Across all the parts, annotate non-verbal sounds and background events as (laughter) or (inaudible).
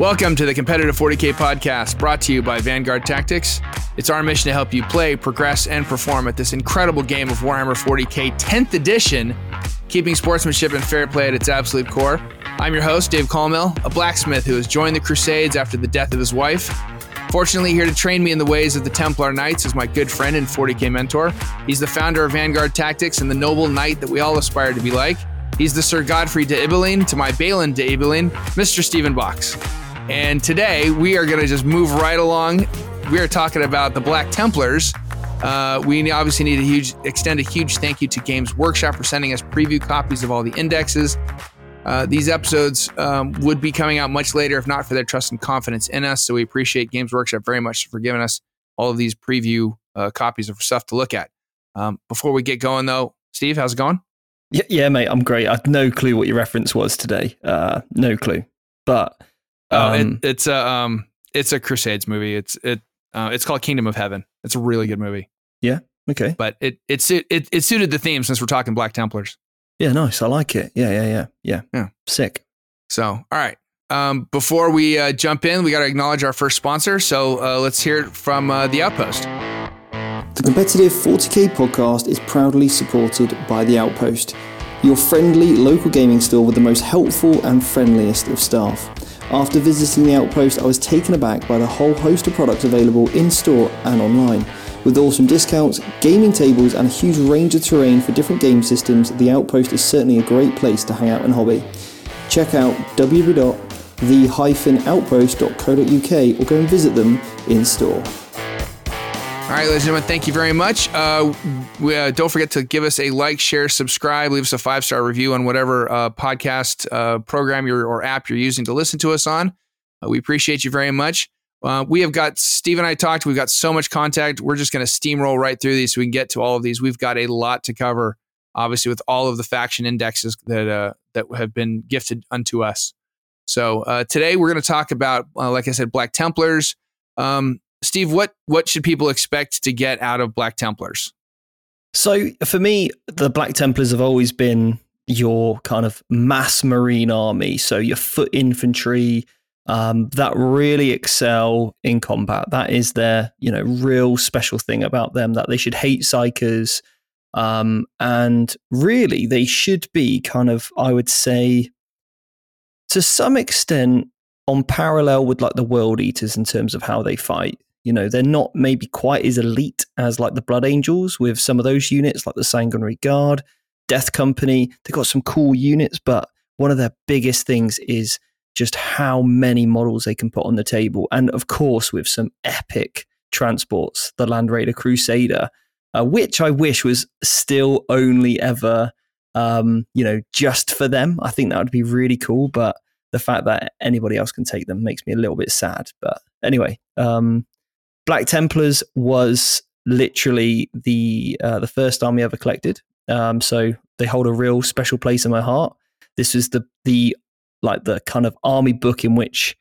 Welcome to the Competitive 40K podcast brought to you by Vanguard Tactics. It's our mission to help you play, progress, and perform at this incredible game of Warhammer 40K 10th edition, keeping sportsmanship and fair play at its absolute core. I'm your host, Dave Colmill, a blacksmith who has joined the Crusades after the death of his wife. Fortunately, here to train me in the ways of the Templar Knights is my good friend and 40K mentor. He's the founder of Vanguard Tactics and the noble knight that we all aspire to be like. He's the Sir Godfrey de Ibelin to my Balian de Ibelin, Mr. Stephen Box. And today we are going to just move right along. We are talking about the Black Templars. Uh, we obviously need to huge extend a huge thank you to Games Workshop for sending us preview copies of all the indexes. Uh, these episodes um, would be coming out much later if not for their trust and confidence in us. So we appreciate Games Workshop very much for giving us all of these preview uh, copies of stuff to look at. Um, before we get going, though, Steve, how's it going? Yeah, yeah, mate, I'm great. I have no clue what your reference was today. Uh, no clue, but Oh, um, it, it's a um, it's a Crusades movie. It's it uh, it's called Kingdom of Heaven. It's a really good movie. Yeah. Okay. But it it it it suited the theme since we're talking Black Templars. Yeah. Nice. I like it. Yeah. Yeah. Yeah. Yeah. Yeah. Sick. So, all right. Um, before we uh, jump in, we got to acknowledge our first sponsor. So uh, let's hear it from uh, the Outpost. The competitive 40k podcast is proudly supported by the Outpost, your friendly local gaming store with the most helpful and friendliest of staff. After visiting the outpost, I was taken aback by the whole host of products available in store and online. With awesome discounts, gaming tables, and a huge range of terrain for different game systems, the outpost is certainly a great place to hang out and hobby. Check out www.the-outpost.co.uk or go and visit them in store. All right, ladies and gentlemen, thank you very much. Uh, we, uh, don't forget to give us a like, share, subscribe, leave us a five star review on whatever uh, podcast uh, program or app you're using to listen to us on. Uh, we appreciate you very much. Uh, we have got Steve and I talked. We've got so much contact. We're just going to steamroll right through these so we can get to all of these. We've got a lot to cover, obviously, with all of the faction indexes that that have been gifted unto us. So today we're going to talk about, like I said, Black Templars. Um, Steve, what what should people expect to get out of Black Templars? So for me, the Black Templars have always been your kind of mass marine army. So your foot infantry um, that really excel in combat. That is their you know real special thing about them. That they should hate psykers. um, and really they should be kind of I would say to some extent on parallel with like the world eaters in terms of how they fight. You know, they're not maybe quite as elite as like the Blood Angels with some of those units, like the Sanguinary Guard, Death Company. They've got some cool units, but one of their biggest things is just how many models they can put on the table. And of course, with some epic transports, the Land Raider Crusader, uh, which I wish was still only ever, um, you know, just for them. I think that would be really cool. But the fact that anybody else can take them makes me a little bit sad. But anyway, um, Black Templars was literally the uh, the first army ever collected. Um, so they hold a real special place in my heart. This was the the like the kind of army book in which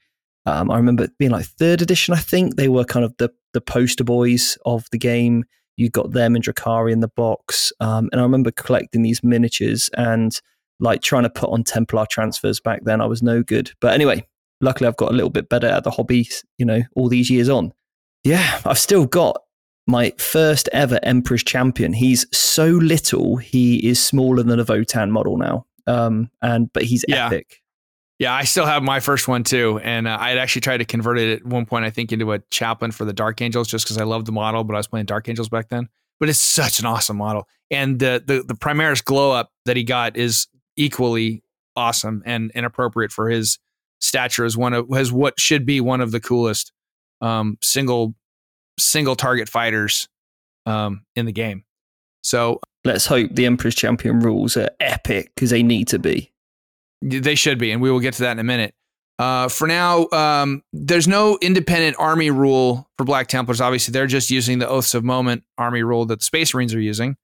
um, I remember being like third edition. I think they were kind of the the poster boys of the game. You got them and Drukhari in the box, um, and I remember collecting these miniatures and like trying to put on Templar transfers back then. I was no good, but anyway, luckily I've got a little bit better at the hobby. You know, all these years on yeah, I've still got my first ever Emperor's Champion. He's so little, he is smaller than a Votann model now. Um, and but he's yeah. epic. Yeah, I still have my first one too, and uh, I had actually tried to convert it at one point. I think into a chaplain for the Dark Angels, just because I loved the model, but I was playing Dark Angels back then. But it's such an awesome model, and the the the Primaris glow up that he got is equally awesome and inappropriate for his stature as one of as what should be one of the coolest um, single single target fighters um, in the game. So let's hope the Emperor's Champion rules are epic because they need to be. They should be, and we will get to that in a minute. Uh, for now, um, there's no independent army rule for Black Templars. Obviously, they're just using the Oaths of Moment army rule that the Space Marines are using,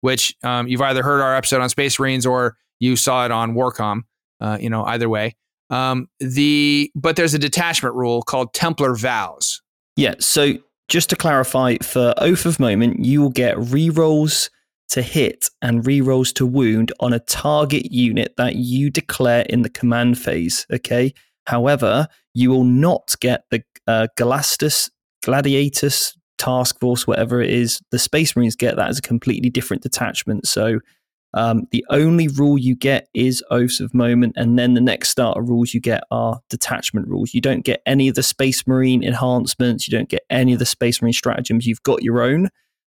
which um, you've either heard our episode on Space Marines or you saw it on Warcom. Uh, you know, either way. Um, the but there's a detachment rule called Templar vows. Yeah. So just to clarify, for Oath of Moment, you will get rerolls to hit and rerolls to wound on a target unit that you declare in the command phase. Okay. However, you will not get the uh, Galastus, Gladiatus Task Force, whatever it is. The Space Marines get that as a completely different detachment. So um, the only rule you get is Oaths of Moment, and then the next starter rules you get are detachment rules. You don't get any of the Space Marine enhancements, you don't get any of the Space Marine stratagems. You've got your own.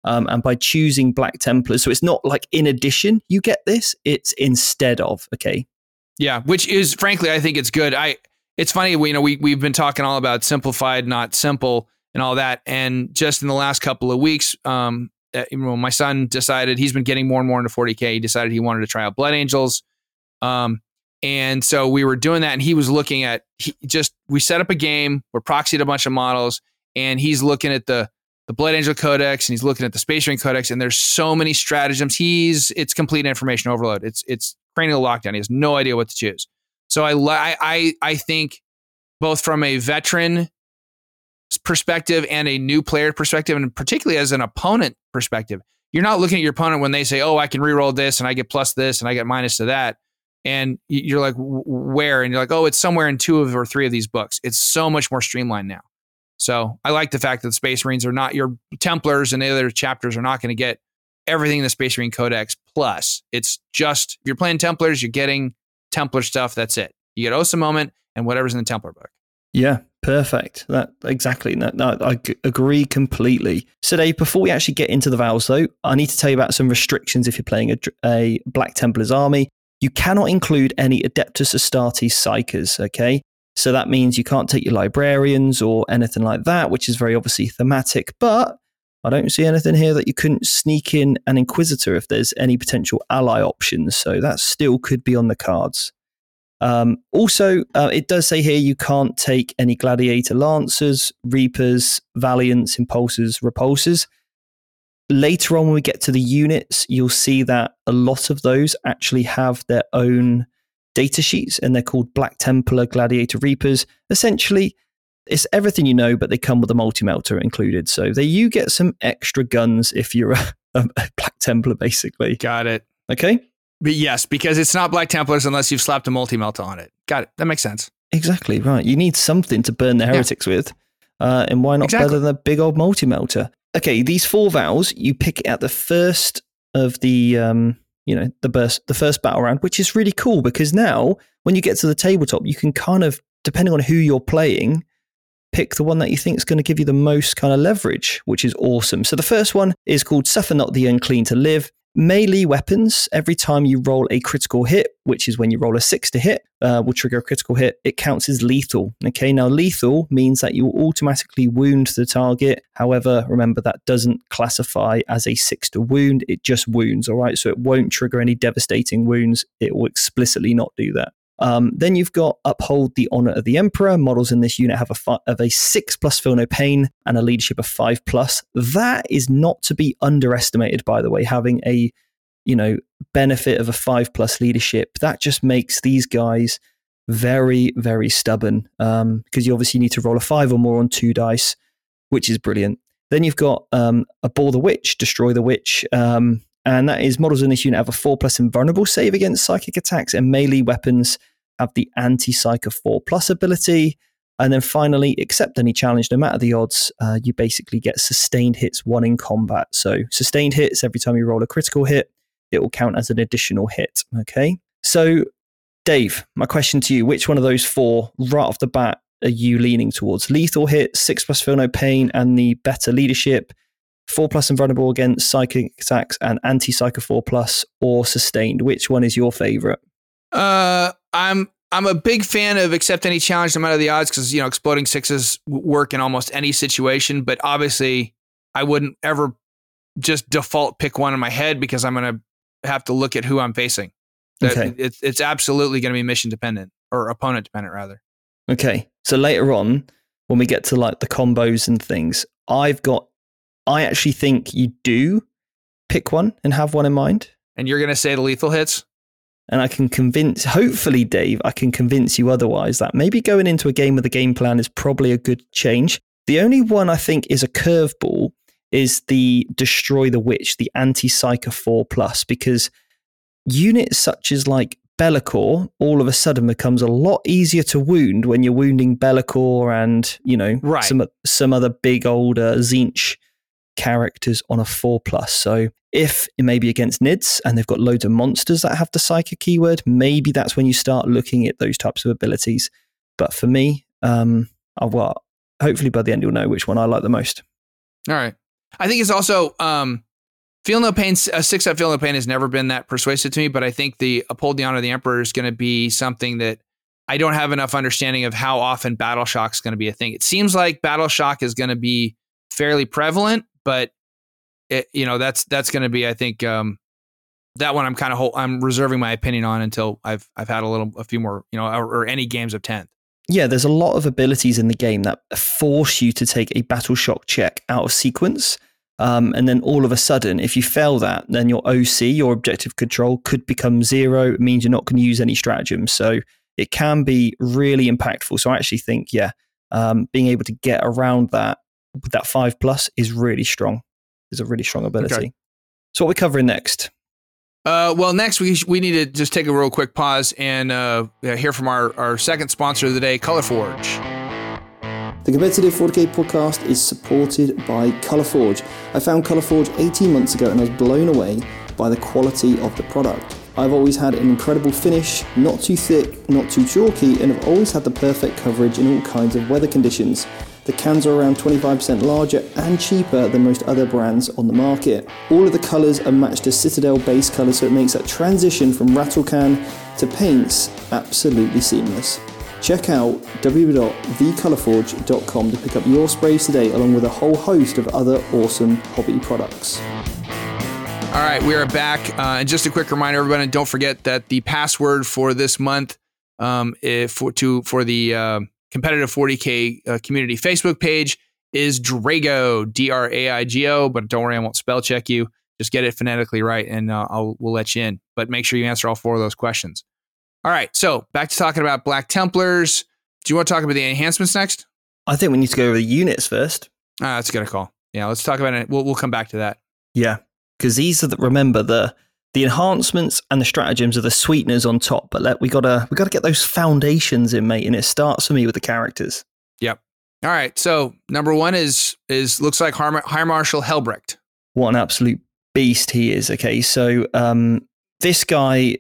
Um, and by choosing Black Templars, so it's not like in addition you get this, it's instead of, okay? Yeah, which is frankly, I think it's good. I it's funny, we, you know, we we've been talking all about simplified, not simple, and all that. And just in the last couple of weeks, um, uh, my son decided he's been getting more and more into 40k. He decided he wanted to try out Blood Angels, um, and so we were doing that. And he was looking at he just we set up a game. We're proxied a bunch of models, and he's looking at the the Blood Angel Codex, and he's looking at the Space Marine Codex, and there's so many stratagems. He's it's complete information overload. It's it's cranial lockdown. He has no idea what to choose. So I I I think both from a veteran perspective and a new player perspective, and particularly as an opponent perspective, you're not looking at your opponent when they say, "Oh, I can reroll this and I get plus this and I get minus to that," and you're like, "Where?" And you're like, "Oh, it's somewhere in two of or three of these books." It's so much more streamlined now. So I like the fact that the Space Marines are not your Templars and the other chapters are not going to get everything in the Space Marine Codex plus. It's just if you're playing Templars, you're getting Templar stuff. That's it. You get Osa Moment and whatever's in the Templar book. Yeah, perfect. That exactly. That, that I agree completely. So, Dave, before we actually get into the vows, though, I need to tell you about some restrictions if you're playing a, a Black Templars army. You cannot include any Adeptus Astartes psykers. okay? So that means you can't take your librarians or anything like that, which is very obviously thematic. But I don't see anything here that you couldn't sneak in an Inquisitor if there's any potential ally options. So that still could be on the cards. Um, also, uh, it does say here you can't take any gladiator lancers, reapers, valiants, impulsors, repulsors. Later on, when we get to the units, you'll see that a lot of those actually have their own data sheets and they're called Black Templar Gladiator Reapers. Essentially, it's everything you know, but they come with a multi melta included. So there you get some extra guns if you're (laughs) a, a Black Templar, basically. Got it. Okay. But yes, because it's not Black Templars unless you've slapped a multi melt on it. Got it. That makes sense. Exactly right. You need something to burn the heretics yeah. with, uh, and why not exactly. better than a big old multi melta? Okay, these four vows you pick at the first of the um, you know the burst, the first battle round, which is really cool because now when you get to the tabletop, you can kind of depending on who you're playing, pick the one that you think is going to give you the most kind of leverage, which is awesome. So the first one is called Suffer Not the Unclean to Live. Melee weapons, every time you roll a critical hit, which is when you roll a six to hit, uh, will trigger a critical hit, it counts as lethal. Okay, now lethal means that you will automatically wound the target. However, remember that doesn't classify as a six to wound, it just wounds, all right? So it won't trigger any devastating wounds. It will explicitly not do that. Um, then you've got uphold the honor of the emperor. Models in this unit have a fi- of a six plus feel no pain and a leadership of five plus. That is not to be underestimated, by the way. Having a you know benefit of a five plus leadership that just makes these guys very very stubborn because um, you obviously need to roll a five or more on two dice, which is brilliant. Then you've got um, abhor the witch, destroy the witch. Um, and that is models in this unit have a 4 plus invulnerable save against psychic attacks, and melee weapons have the anti psyker 4 plus ability. And then finally, accept any challenge, no matter the odds. Uh, you basically get sustained hits, one in combat. So, sustained hits, every time you roll a critical hit, it will count as an additional hit. Okay. So, Dave, my question to you which one of those four, right off the bat, are you leaning towards? Lethal hit, six plus feel no pain, and the better leadership, four plus invulnerable against psychic attacks and anti psyker four plus or sustained. Which one is your favorite? Uh, I'm I'm a big fan of accept any challenge no matter the odds because you know exploding sixes work in almost any situation. But obviously, I wouldn't ever just default pick one in my head because I'm going to have to look at who I'm facing. Okay. It's it's absolutely going to be mission dependent or opponent dependent rather. Okay. So later on, when we get to like the combos and things, I've got I actually think you do pick one and have one in mind. And you're going to say the lethal hits? And I can convince, hopefully, Dave, I can convince you otherwise that maybe going into a game with a game plan is probably a good change. The only one I think is a curveball is the Destroy the Witch, the anti Psyker 4 Plus, because units such as like Be'lakor all of a sudden becomes a lot easier to wound when you're wounding Be'lakor and you know Right. some some other big old uh, Tzeentch characters on a four plus. So if it may be against Nids and they've got loads of monsters that have the psychic keyword, maybe that's when you start looking at those types of abilities. But for me, um, I, well, hopefully by the end you'll know which one I like the most. All right. I think it's also um, feel no pain. A six up feel no pain has never been that persuasive to me, but I think the uphold the honor of the emperor is going to be something that I don't have enough understanding of how often battle shock is going to be a thing. It seems like battle shock is going to be fairly prevalent, but it, you know that's that's going to be I think um, that one I'm kind of I'm reserving my opinion on until I've I've had a little a few more you know or, or any games of tenth. Yeah, there's a lot of abilities in the game that force you to take a battle shock check out of sequence. Um, and then all of a sudden, if you fail that, then your OC, your objective control, could become zero. It means you're not going to use any stratagems. So it can be really impactful. So I actually think, yeah, um, being able to get around that with that five plus is really strong. Is a really strong ability. Okay. So what we're covering next? Uh, well, next we we need to just take a real quick pause and uh, hear from our, our second sponsor of the day, ColorForge. The Competitive 4K podcast is supported by Colourforge. I found Colourforge 18 months ago and I was blown away by the quality of the product. I've always had an incredible finish, not too thick, not too chalky, and have always had the perfect coverage in all kinds of weather conditions. The cans are around 25% larger and cheaper than most other brands on the market. All of the colours are matched to Citadel base colours, so it makes that transition from rattle can to paints absolutely seamless. Check out www.thecolourforge.com to pick up your sprays today, along with a whole host of other awesome hobby products. All right, we are back. Uh, and just a quick reminder, everybody, don't forget that the password for this month um, if for to for the uh, competitive 40k uh, community Facebook page is Draigo, D R A I G O. But don't worry, I won't spell check you. Just get it phonetically right, and uh, I'll we'll let you in. But make sure you answer all four of those questions. All right, so back to talking about Black Templars. Do you want to talk about the enhancements next? I think we need to go over the units first. Ah, that's a good call. Yeah, let's talk about it. We'll we'll come back to that. Yeah, because these are the remember the the enhancements and the stratagems are the sweeteners on top. But let, we gotta we gotta get those foundations in, mate. And it starts for me with the characters. Yep. All right. So number one is is looks like High High Marshal Helbrecht. What an absolute beast he is. Okay, so um, this guy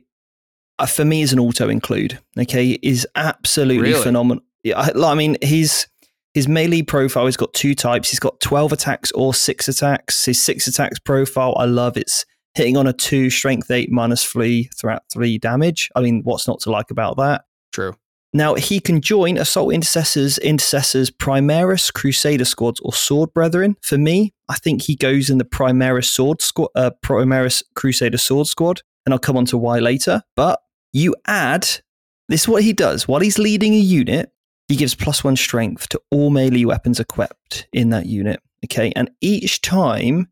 uh, for me is an auto include. Okay, is absolutely Really? phenomenal. Yeah, I, I mean his his melee profile has got two types. He's got twelve attacks or six attacks. His six attacks profile I love. It's hitting on a two, strength eight, minus three throughout three damage. I mean, what's not to like about that? True. Now he can join Assault Intercessors, Intercessors, Primaris, Crusader squads, or Sword Brethren. For me, I think he goes in the Primaris Sword squad, uh, Primaris Crusader Sword squad, and I'll come on to why later. But you add this is what he does while he's leading a unit. He gives plus one strength to all melee weapons equipped in that unit. Okay, and each time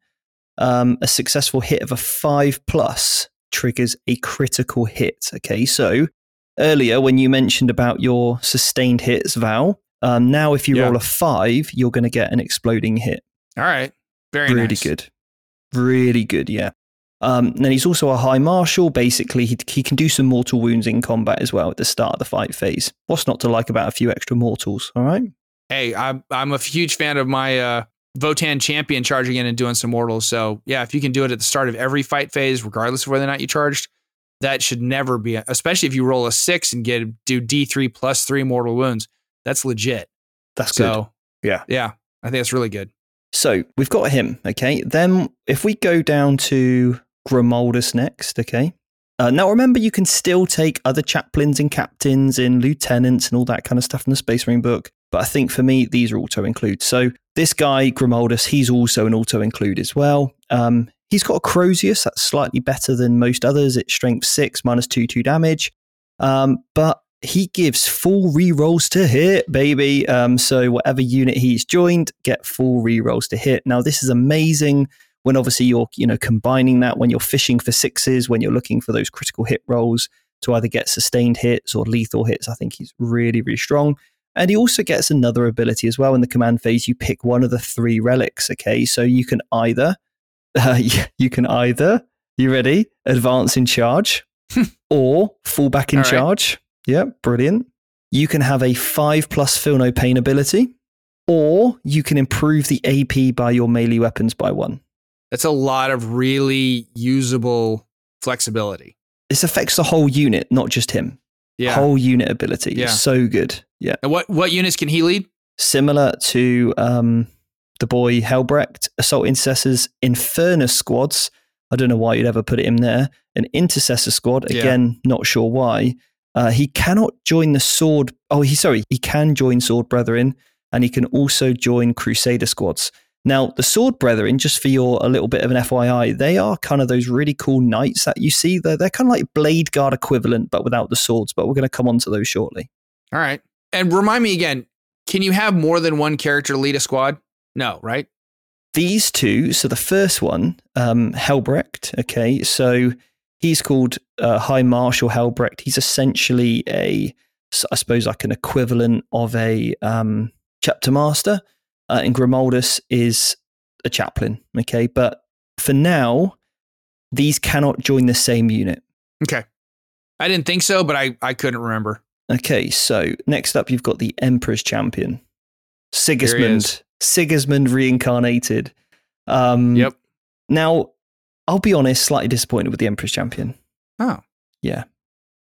um, a successful hit of a five plus triggers a critical hit. Okay, so earlier when you mentioned about your sustained hits, Val. Um, now, if you Yeah. roll a five, you're going to get an exploding hit. All right. Very really nice. good, really good. Yeah. Um, and then he's also a high marshal. Basically, he, he can do some mortal wounds in combat as well at the start of the fight phase. What's not to like about a few extra mortals? All right. Hey, I'm I'm a huge fan of my uh, Votann champion charging in and doing some mortals. So yeah, if you can do it at the start of every fight phase, regardless of whether or not you charged, that should never be. especially if you roll a six and get do D three plus three mortal wounds. That's legit. That's good. Yeah. yeah, I think that's really good. So we've got him. Okay. Then if we go down to Grimaldus next, okay. Uh, now remember, you can still take other chaplains and captains and lieutenants and all that kind of stuff in the Space Marine book. But I think for me, these are auto include. So this guy, Grimaldus, he's also an auto include as well. Um, he's got a Crozius that's slightly better than most others. It's strength six, minus two, two damage. Um, but he gives full rerolls to hit, baby. Um, so whatever unit he's joined, get full rerolls to hit. Now this is amazing when obviously you're you know combining that when you're fishing for sixes, when you're looking for those critical hit rolls to either get sustained hits or lethal hits. I think he's really really strong. And he also gets another ability as well in the command phase. You pick one of the three relics. Okay, so you can either (laughs) uh, you can either you ready advance in charge. (laughs) or fall back in All right. charge. Yeah, brilliant. You can have a five plus feel no pain ability, or you can improve the AP by your melee weapons by one. That's a lot of really usable flexibility. This affects the whole unit, not just him. Yeah. Whole unit ability. Yeah. So good. Yeah. and what what units can he lead? Similar to um, the boy Helbrecht, Assault Intercessors, Infernus squads. I don't know why you'd ever put him there. An Intercessor squad, Yeah. again, not sure why. Uh, he cannot join the Sword. Oh, he sorry, he can join Sword Brethren, and he can also join Crusader squads. Now, the Sword Brethren, just for your a little bit of an FYI, they are kind of those really cool knights that you see. They're, they're kind of like Blade Guard equivalent, but without the swords. But we're going to come on to those shortly. All right. And remind me again, can you have more than one character lead a squad? No, right? these two so the first one um helbrecht okay so he's called uh, high marshal helbrecht he's essentially a, I suppose like an equivalent of a um chapter master uh, and grimaldus is a chaplain okay but for now these cannot join the same unit Okay. I didn't think so, but I, I couldn't remember. Okay, so next up, you've got the Emperor's Champion, Sigismund. is. Sigismund reincarnated. Um, Yep. Now, I'll be honest, slightly disappointed with the Emperor's Champion. Oh. Yeah.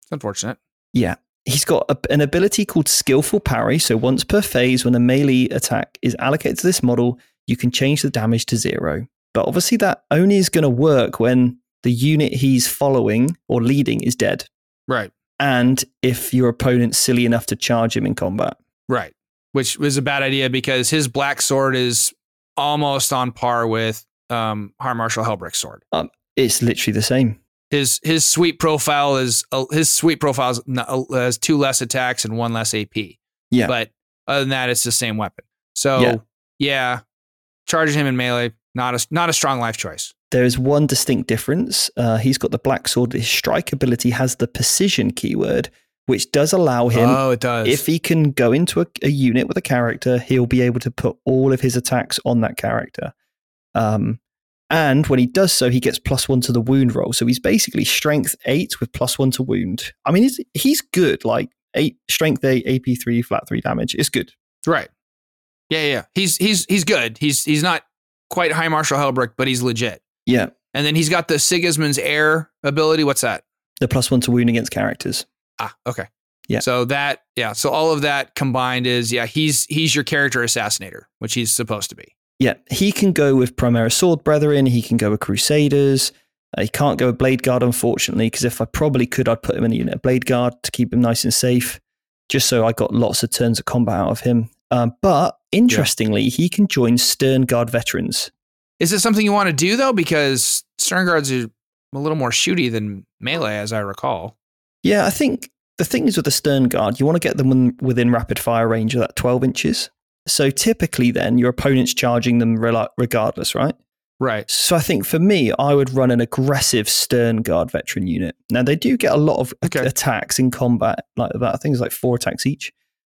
It's unfortunate. Yeah. He's got a, an ability called Skillful Parry. So once per phase, when a melee attack is allocated to this model, you can change the damage to zero. But obviously, that only is going to work when the unit he's following or leading is dead. Right. And if your opponent's silly enough to charge him in combat. Right. Which was a bad idea because his black sword is almost on par with um High Marshal Helbrecht's sword. It's literally the same. His his sweep profile is uh, his sweep profile is uh, has two less attacks and one less AP. Yeah. But other than that, it's the same weapon. So Yeah. yeah, charging him in melee not a not a strong life choice. There is one distinct difference. Uh, he's got the black sword. His strike ability has the precision keyword, which does allow him, oh, it does. if he can go into a, a unit with a character, he'll be able to put all of his attacks on that character. Um, and when he does so, he gets plus one to the wound roll. So he's basically strength eight with plus one to wound. I mean, he's, he's good. Like eight strength eight, AP three, flat three damage. It's good. right. Yeah, yeah, yeah. He's he's he's good. He's he's not quite High Marshal Helbrecht, but he's legit. Yeah. And then he's got the Sigismund's Heir ability. What's that? The plus one to wound against characters. Ah, okay. Yeah. So that, yeah. So all of that combined is, yeah, he's he's your character assassinator, which he's supposed to be. Yeah, he can go with Primaris Sword Brethren. He can go with Crusaders. Uh, he can't go with Blade Guard, unfortunately, because if I probably could, I'd put him in a unit of Blade Guard to keep him nice and safe, just so I got lots of turns of combat out of him. Um, but interestingly, he can join Stern Guard veterans. Is it something you want to do though? Because Stern Guards are a little more shooty than melee, as I recall. Yeah, I think the thing is with the Stern Guard, you want to get them within- rapid fire range of that 12 inches. So typically, then your opponent's charging them regardless, right? Right. So I think for me, I would run an aggressive Stern Guard veteran unit. Now they do get a lot of Okay. attacks in combat, like that. I think it's like four attacks each.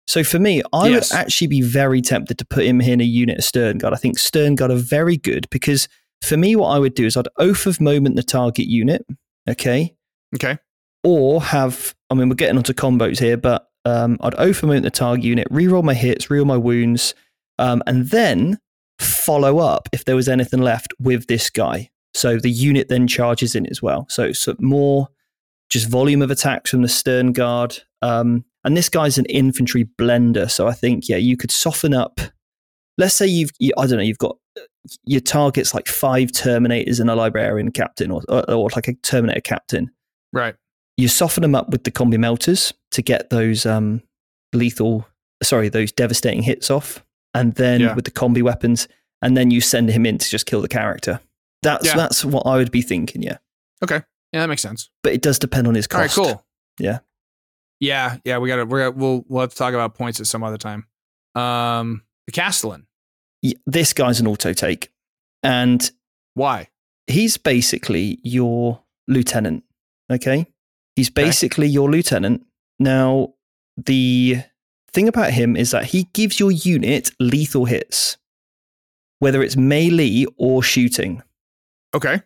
So for me, I Yes. would actually be very tempted to put him in a unit of Stern Guard. I think Stern Guard are very good because for me, what I would do is I'd oath of moment the target unit, okay, Okay. or have. I mean, we're getting onto combos here, but um, I'd oath of moment the target unit, reroll my hits, reroll my wounds, um, and then follow up if there was anything left with this guy. So the unit then charges in as well. So it's more just volume of attacks from the stern guard. Um, and this guy's an infantry blender. So I think, yeah, you could soften up. Let's say you've, you, I don't know, you've got your target's like five Terminators and a Librarian captain or, or, or like a Terminator captain. Right. You soften them up with the combi melters to get those um, lethal, sorry, those devastating hits off. And then Yeah. with the combi weapons, and then you send him in to just kill the character. That's Yeah. that's what I would be thinking, yeah. Okay. Yeah, that makes sense. But it does depend on his All right. cost. Cool. Yeah. Yeah. Yeah. We got to. We're gonna, we'll we'll have to talk about points at some other time. Um, the Castellan. This guy's an auto take, and Why? he's basically your lieutenant. Okay, he's basically your lieutenant. Now, the thing about him is that he gives your unit lethal hits, whether it's melee or shooting. Okay.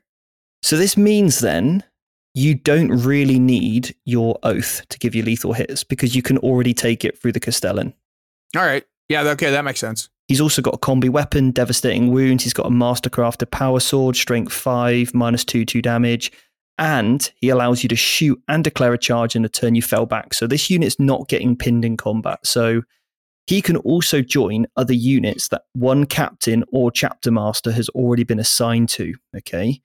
So this means then you don't really need your oath to give you lethal hits because you can already take it through the Castellan. All right. Yeah. Okay. That makes sense. He's also got a combi weapon, devastating wounds. He's got a mastercrafted power sword, strength five, minus two, two damage. And he allows you to shoot and declare a charge in a turn you fell back. So this unit's not getting pinned in combat. So he can also join other units that one captain or chapter master has already been assigned to. Okay.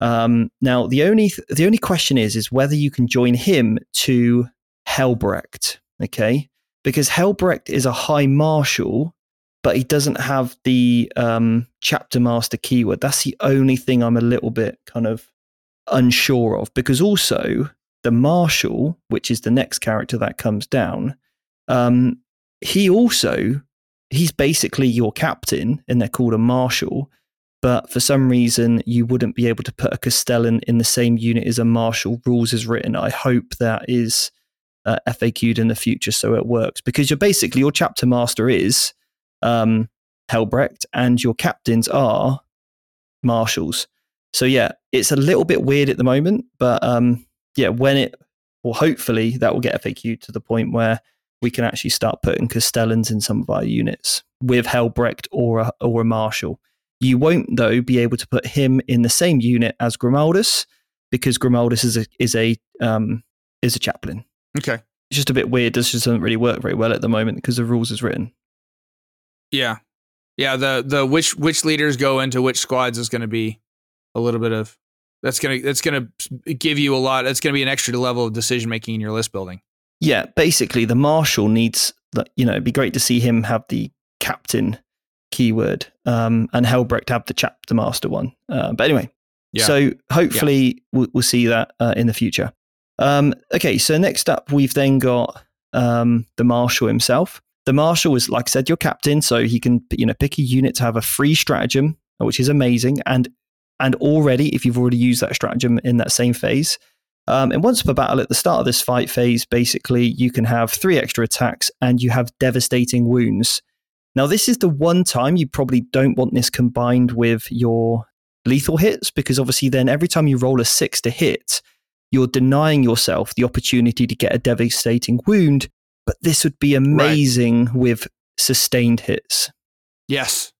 Um, now the only th- the only question is is whether you can join him to Helbrecht. Okay, because Helbrecht is a high marshal, but he doesn't have the um, chapter master keyword. That's the only thing I'm a little bit kind of unsure of. Because also the marshal, which is the next character that comes down, um, he also he's basically your captain, and they're called a marshal. But for some reason, you wouldn't be able to put a Castellan in the same unit as a marshal. Rules is written. I hope that is uh, FAQ'd in the future so it works because you're basically your chapter master is um, Helbrecht and your captains are marshals. So yeah, it's a little bit weird at the moment, but um, yeah, when it well, hopefully that will get FAQ to the point where we can actually start putting Castellans in some of our units with Helbrecht or a, or a marshal. You won't though be able to put him in the same unit as Grimaldus because Grimaldus is a is a um, is a chaplain. Okay. It's just a bit weird. This just doesn't really work very well at the moment because the rules is written. Yeah. Yeah. The the which which leaders go into which squads is going to be a little bit of that's gonna that's gonna give you a lot. That's gonna be an extra level of decision making in your list building. Yeah, basically, the marshal needs. That. You know, it'd be great to see him have the captain keyword, um, and Helbrecht have the chapter master one. Uh, but anyway, Yeah. so hopefully we'll, we'll see that uh, in the future. Um, okay, so next up, we've then got um, the marshal himself. The marshal was, like I said, your captain, so he can you know pick a unit to have a free stratagem, which is amazing, and and already if you've already used that stratagem in that same phase. Um, and once per battle at the start of this fight phase, basically you can have three extra attacks and you have devastating wounds. Now, this is the one time you probably don't want this combined with your lethal hits because obviously then every time you roll a six to hit, you're denying yourself the opportunity to get a devastating wound. But this would be amazing with sustained hits. Yes.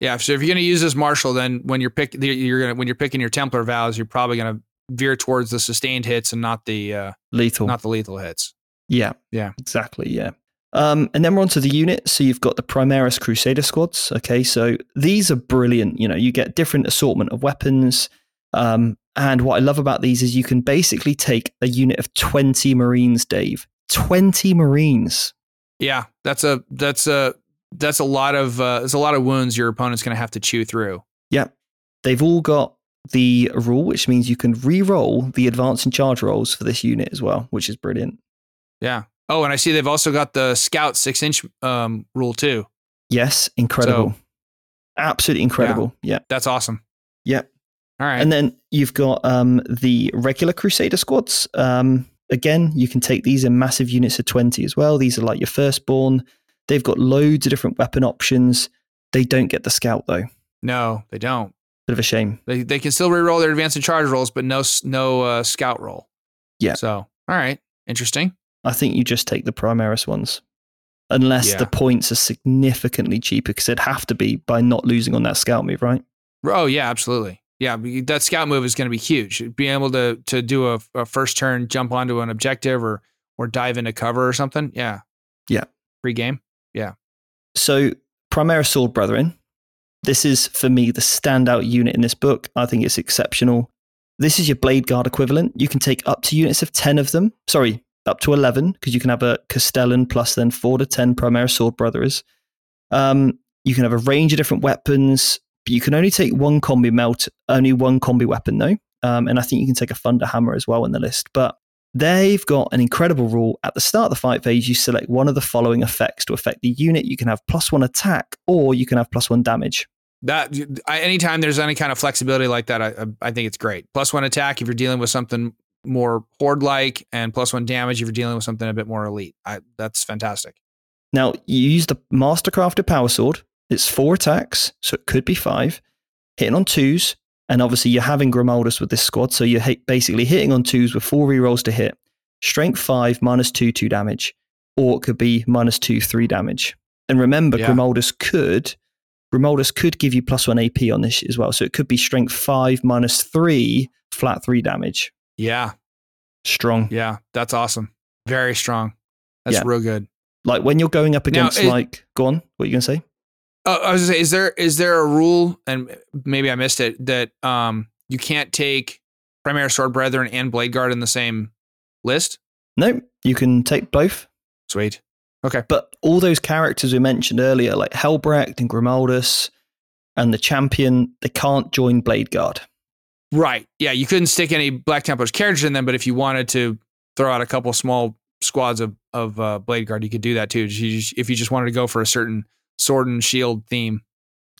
Yeah. So if you're going to use this marshal, then when you're pick, you're gonna when you're picking your Templar vows, you're probably going to veer towards the sustained hits and not the uh, Lethal. not the lethal hits. yeah. Yeah. Exactly. Yeah. Um, and then we're onto the unit. So you've got the Primaris Crusader squads. Okay, so these are brilliant. You know, you get different assortment of weapons. Um, and what I love about these is you can basically take a unit of 20 Marines, Dave. 20 Marines. Yeah. That's a that's a that's a lot of uh, there's a lot of wounds your opponent's going to have to chew through. Yeah, They've all got the rule, which means you can re-roll the advance and charge rolls for this unit as well, which is brilliant. Yeah. Oh, and I see they've also got the scout six inch um, rule too. Yes, incredible. Absolutely incredible. Yeah. That's awesome. Yep. All right. And then you've got um, the regular Crusader squads. Um, again, you can take these in massive units of 20 as well. These are like your firstborn. They've got loads of different weapon options. They don't get the scout though. no, they don't. Bit of a shame. They they can still reroll their advance and charge rolls, but no no uh, scout roll. Yeah. So all right, interesting. I think you just take the Primaris ones. Unless Yeah. the points are significantly cheaper, because it'd have to be by not losing on that scout move, right? Oh yeah, absolutely. Yeah, that scout move is going to be huge. Being able to to do a, a first turn jump onto an objective or or dive into cover or something. Yeah. Yeah. Free game. Yeah. So, Primaris Sword Brethren, this is for me the standout unit in this book. I think it's exceptional. This is your Blade Guard equivalent. You can take up to units of 10 of them. Sorry, up to 11, because you can have a Castellan plus then 4 to 10 Primaris Sword Brothers. Um, you can have a range of different weapons, but you can only take one combi melt, only one combi weapon though. Um, and I think you can take a Thunder Hammer as well in the list. But they've got an incredible rule. At the start of the fight phase, you select one of the following effects to affect the unit. You can have plus one attack, or you can have plus one damage. That anytime there's any kind of flexibility like that, I- I think it's great. Plus one attack if you're dealing with something more horde like, and plus one damage if you're dealing with something a bit more elite. I, that's fantastic. Now, you use the Mastercrafted Power Sword. It's four attacks, so it could be five, hitting on twos, And obviously, you're having Grimaldus with this squad, so you're hit, basically hitting on twos with four rerolls to hit. Strength five, minus two, two damage, or it could be minus two, three damage. And remember, Yeah. Grimaldus could Grimaldus could give you plus one AP on this as well. So it could be strength five minus three, flat three damage. Yeah, Strong. yeah, that's awesome. Very strong. That's Yeah. real good. Like when you're going up Now, against it- like go on, what are you gonna say? Oh, I was gonna say, is there is there a rule, and maybe I missed it, that um you can't take Primaris Sword Brethren and Blade Guard in the same list? No, you can take both. Sweet. Okay. But all those characters we mentioned earlier, like Helbrecht and Grimaldus and the champion, they can't join Blade Guard. Right. Yeah, you couldn't stick any Black Templars characters in them, but if you wanted to throw out a couple small squads of of uh, Blade Guard, you could do that too. Just- you just- If you just wanted to go for a certain sword and shield theme.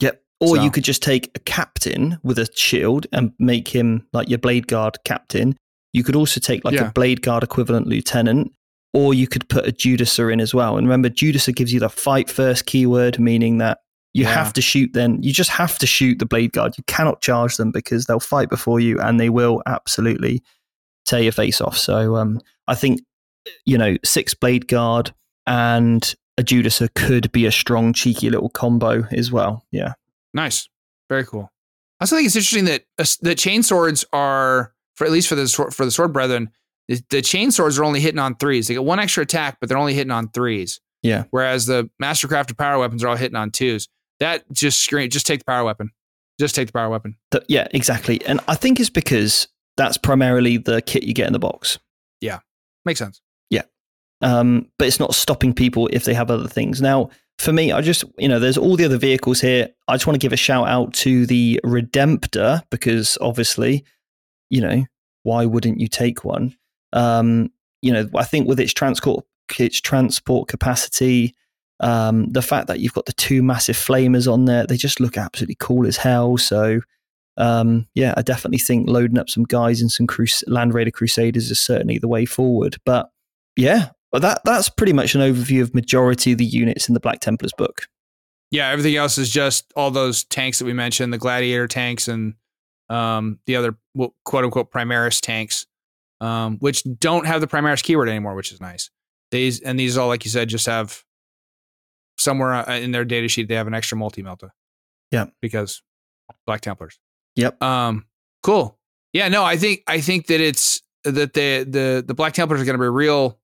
Yep. Or So- you could just take a captain with a shield and make him like your Blade Guard captain. You could also take like Yeah. a Blade Guard equivalent lieutenant, or you could put a Judiciar in as well. And remember, Judiciar gives you the fight first keyword, meaning that you Yeah. have to shoot then. You just have to shoot the Blade Guard. You cannot charge them because they'll fight before you and they will absolutely tear your face off. So um, I think, you know, six Blade Guard and a Judiciar could be a strong, cheeky little combo as well. Yeah. Nice. Very cool. I also think it's interesting that uh, that chain swords are for at least for the sword, for the sword brethren, the, the chain swords are only hitting on threes. They get one extra attack, but they're only hitting on threes. Yeah. Whereas the mastercrafted power weapons are all hitting on twos. That just scream. Just take the power weapon. Just take the power weapon. Th- yeah, exactly. And I think it's because that's primarily the kit you get in the box. Yeah, makes sense. Yeah, um, but it's not stopping people if they have other things. Now, for me, I just, you know, there's all the other vehicles here. I just want to give a shout out to the Redemptor because obviously, you know, why wouldn't you take one? Um, you know, I think with its transport, its transport capacity, um, the fact that you've got the two massive flamers on there, they just look absolutely cool as hell. So, um, yeah, I definitely think loading up some guys and some Crus- Land Raider Crusaders is certainly the way forward. But yeah, that that's pretty much an overview of majority of the units in the Black Templars book. Yeah. Everything else is just all those tanks that we mentioned, the gladiator tanks and um, the other quote unquote Primaris tanks, um, which don't have the Primaris keyword anymore, which is nice. These and these all, like you said, just have somewhere uh, in their data sheet they have an extra multi melta. Yeah. because Black Templars. Yep. Um, cool. Yeah, no, I think I think that it's that the the the Black Templars are going to be real.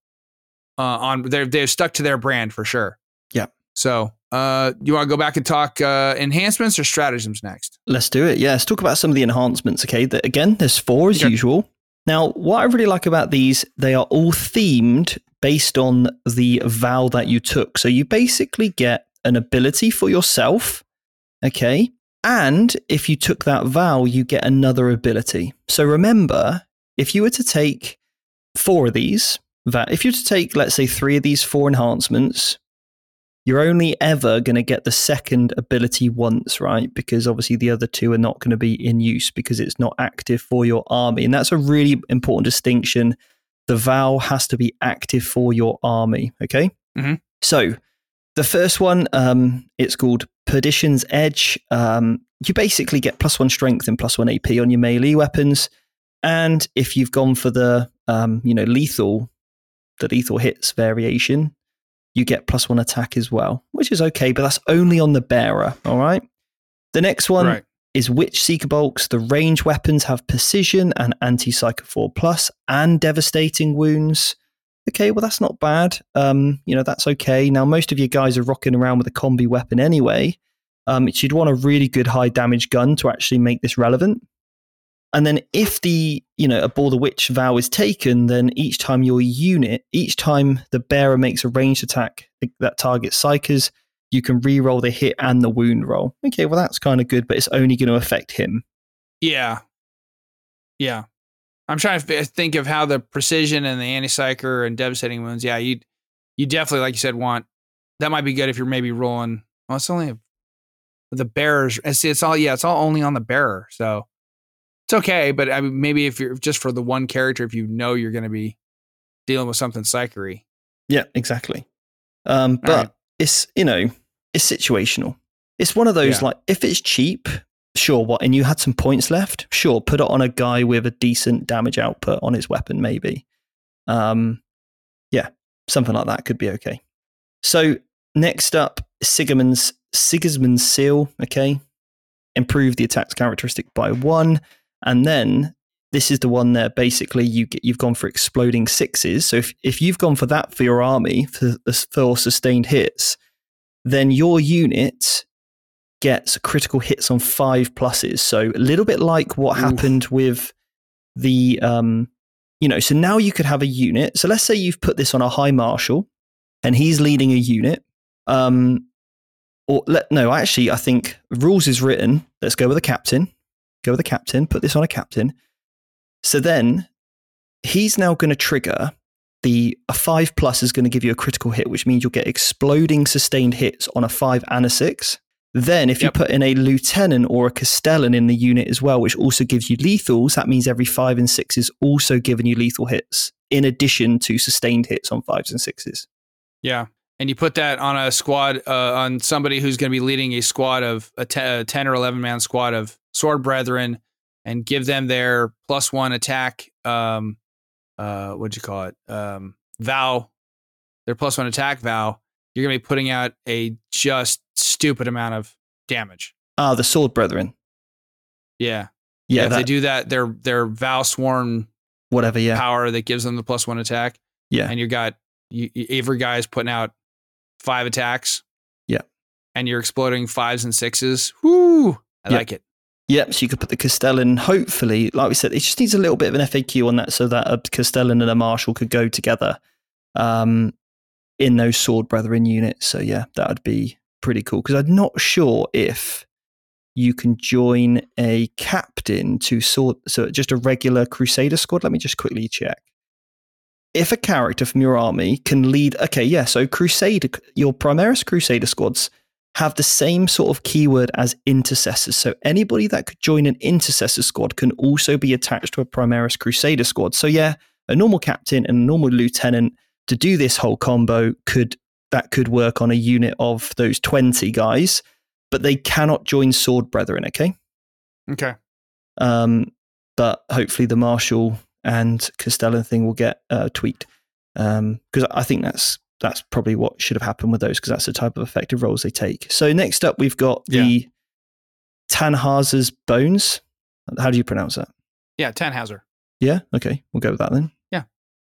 Uh, on they're they've stuck to their brand for sure. Yeah. So, uh, you want to go back and talk uh, enhancements or stratagems next? Let's do it. Yeah, let's talk about some of the enhancements. Okay, that again, there's four as Okay. usual. Now, what I really like about these, they are all themed based on the vow that you took. So you basically get an ability for yourself. Okay. And if you took that vow, you get another ability. So remember, if you were to take four of these, that if you were to take, let's say, three of these four enhancements, you're only ever going to get the second ability once, right? Because obviously the other two are not going to be in use because it's not active for your army. And that's a really important distinction. The vow has to be active for your army, okay? Mhm. So the first one, um, it's called Perdition's Edge. Um, you basically get plus one strength and plus one AP on your melee weapons. And if you've gone for the, um, you know, lethal, the lethal hits variation, you get plus one attack as well, which is okay, but that's only on the bearer. All right. The next one right. is Witch Seeker Bolts. The range weapons have precision and anti psyker 4 plus and devastating wounds. Okay, well, that's not bad. Um, you know, that's okay. Now, most of you guys are rocking around with a combi weapon anyway. Um, you'd want a really good high damage gun to actually make this relevant. And then if the, you know, Abhor the Witch vow is taken, then each time your unit, each time the bearer makes a ranged attack that targets psykers, you can re-roll the hit and the wound roll. Okay, well that's kind of good, but it's only going to affect him. Yeah. Yeah. I'm trying to think of how the precision and the anti-psyker and devastating wounds. Yeah, you you definitely, like you said, want that might be good if you're maybe rolling. Well, it's only the bearers. It's, it's all yeah, it's all only on the bearer, so it's okay. But I mean, maybe if you're just for the one character, if you know you're going to be dealing with something psychery. Yeah, exactly. Um, but right. it's you know it's situational. It's one of those Yeah. like if it's cheap, sure. What? And you had some points left? Sure. Put it on a guy with a decent damage output on his weapon, maybe. Um, yeah, something like that could be okay. So next up, Sigismund's Sigismund's seal. Okay, improve the attack's characteristic by one, and then this is the one that basically you get, you've gone for exploding sixes. So if, if you've gone for that for your army for, for sustained hits, then your unit gets critical hits on five pluses. So a little bit like what Oof. happened with the, um, you know, so now you could have a unit. So let's say you've put this on a high marshal and he's leading a unit. Um, or let, no, actually, I think rules is written. Let's go with a captain. Go with a captain. Put this on a captain so then he's now going to trigger the a five plus is going to give you a critical hit, which means you'll get exploding sustained hits on a five and a six. Then, if yep. you put in a lieutenant or a castellan in the unit as well, which also gives you lethals, that means every five and six is also giving you lethal hits in addition to sustained hits on fives and sixes. Yeah. And you put that on a squad, uh, on somebody who's going to be leading a squad of a, t- a 10 or 11 man squad of sword brethren and give them their plus one attack. Um, uh, what'd you call it? Um, vow, their plus one attack vow. You're gonna be putting out a just stupid amount of damage. Ah, the sword brethren. Yeah, yeah. if that, they do that, their their vow sworn whatever yeah power that gives them the plus one attack. Yeah, and you got you, every guy is putting out five attacks. Yeah, and you're exploding fives and sixes. Whoo! I like it. Yep, so you could put the Castellan, hopefully, like we said, it just needs a little bit of an FAQ on that so that a Castellan and a Marshal could go together um, in those Sword Brethren units. So, yeah, that would be pretty cool. Because I'm not sure if you can join a captain to sword, so just a regular Crusader squad. Let me just quickly check. If a character from your army can lead, okay, yeah, so Crusader, your Primaris Crusader squads have the same sort of keyword as intercessors. So anybody that could join an intercessor squad can also be attached to a Primaris Crusader squad. So yeah, a normal captain and a normal lieutenant to do this whole combo could that could work on a unit of those 20 guys, but they cannot join sword brethren, okay? Okay. Um, but hopefully the Marshal and Castellan thing will get uh, tweaked because um, I think that's that's probably what should have happened with those because that's the type of effective roles they take. So next up, we've got the yeah. Bones. How do you pronounce that? Yeah, Tannhäuser. Yeah, okay, we'll go with that then. Yeah,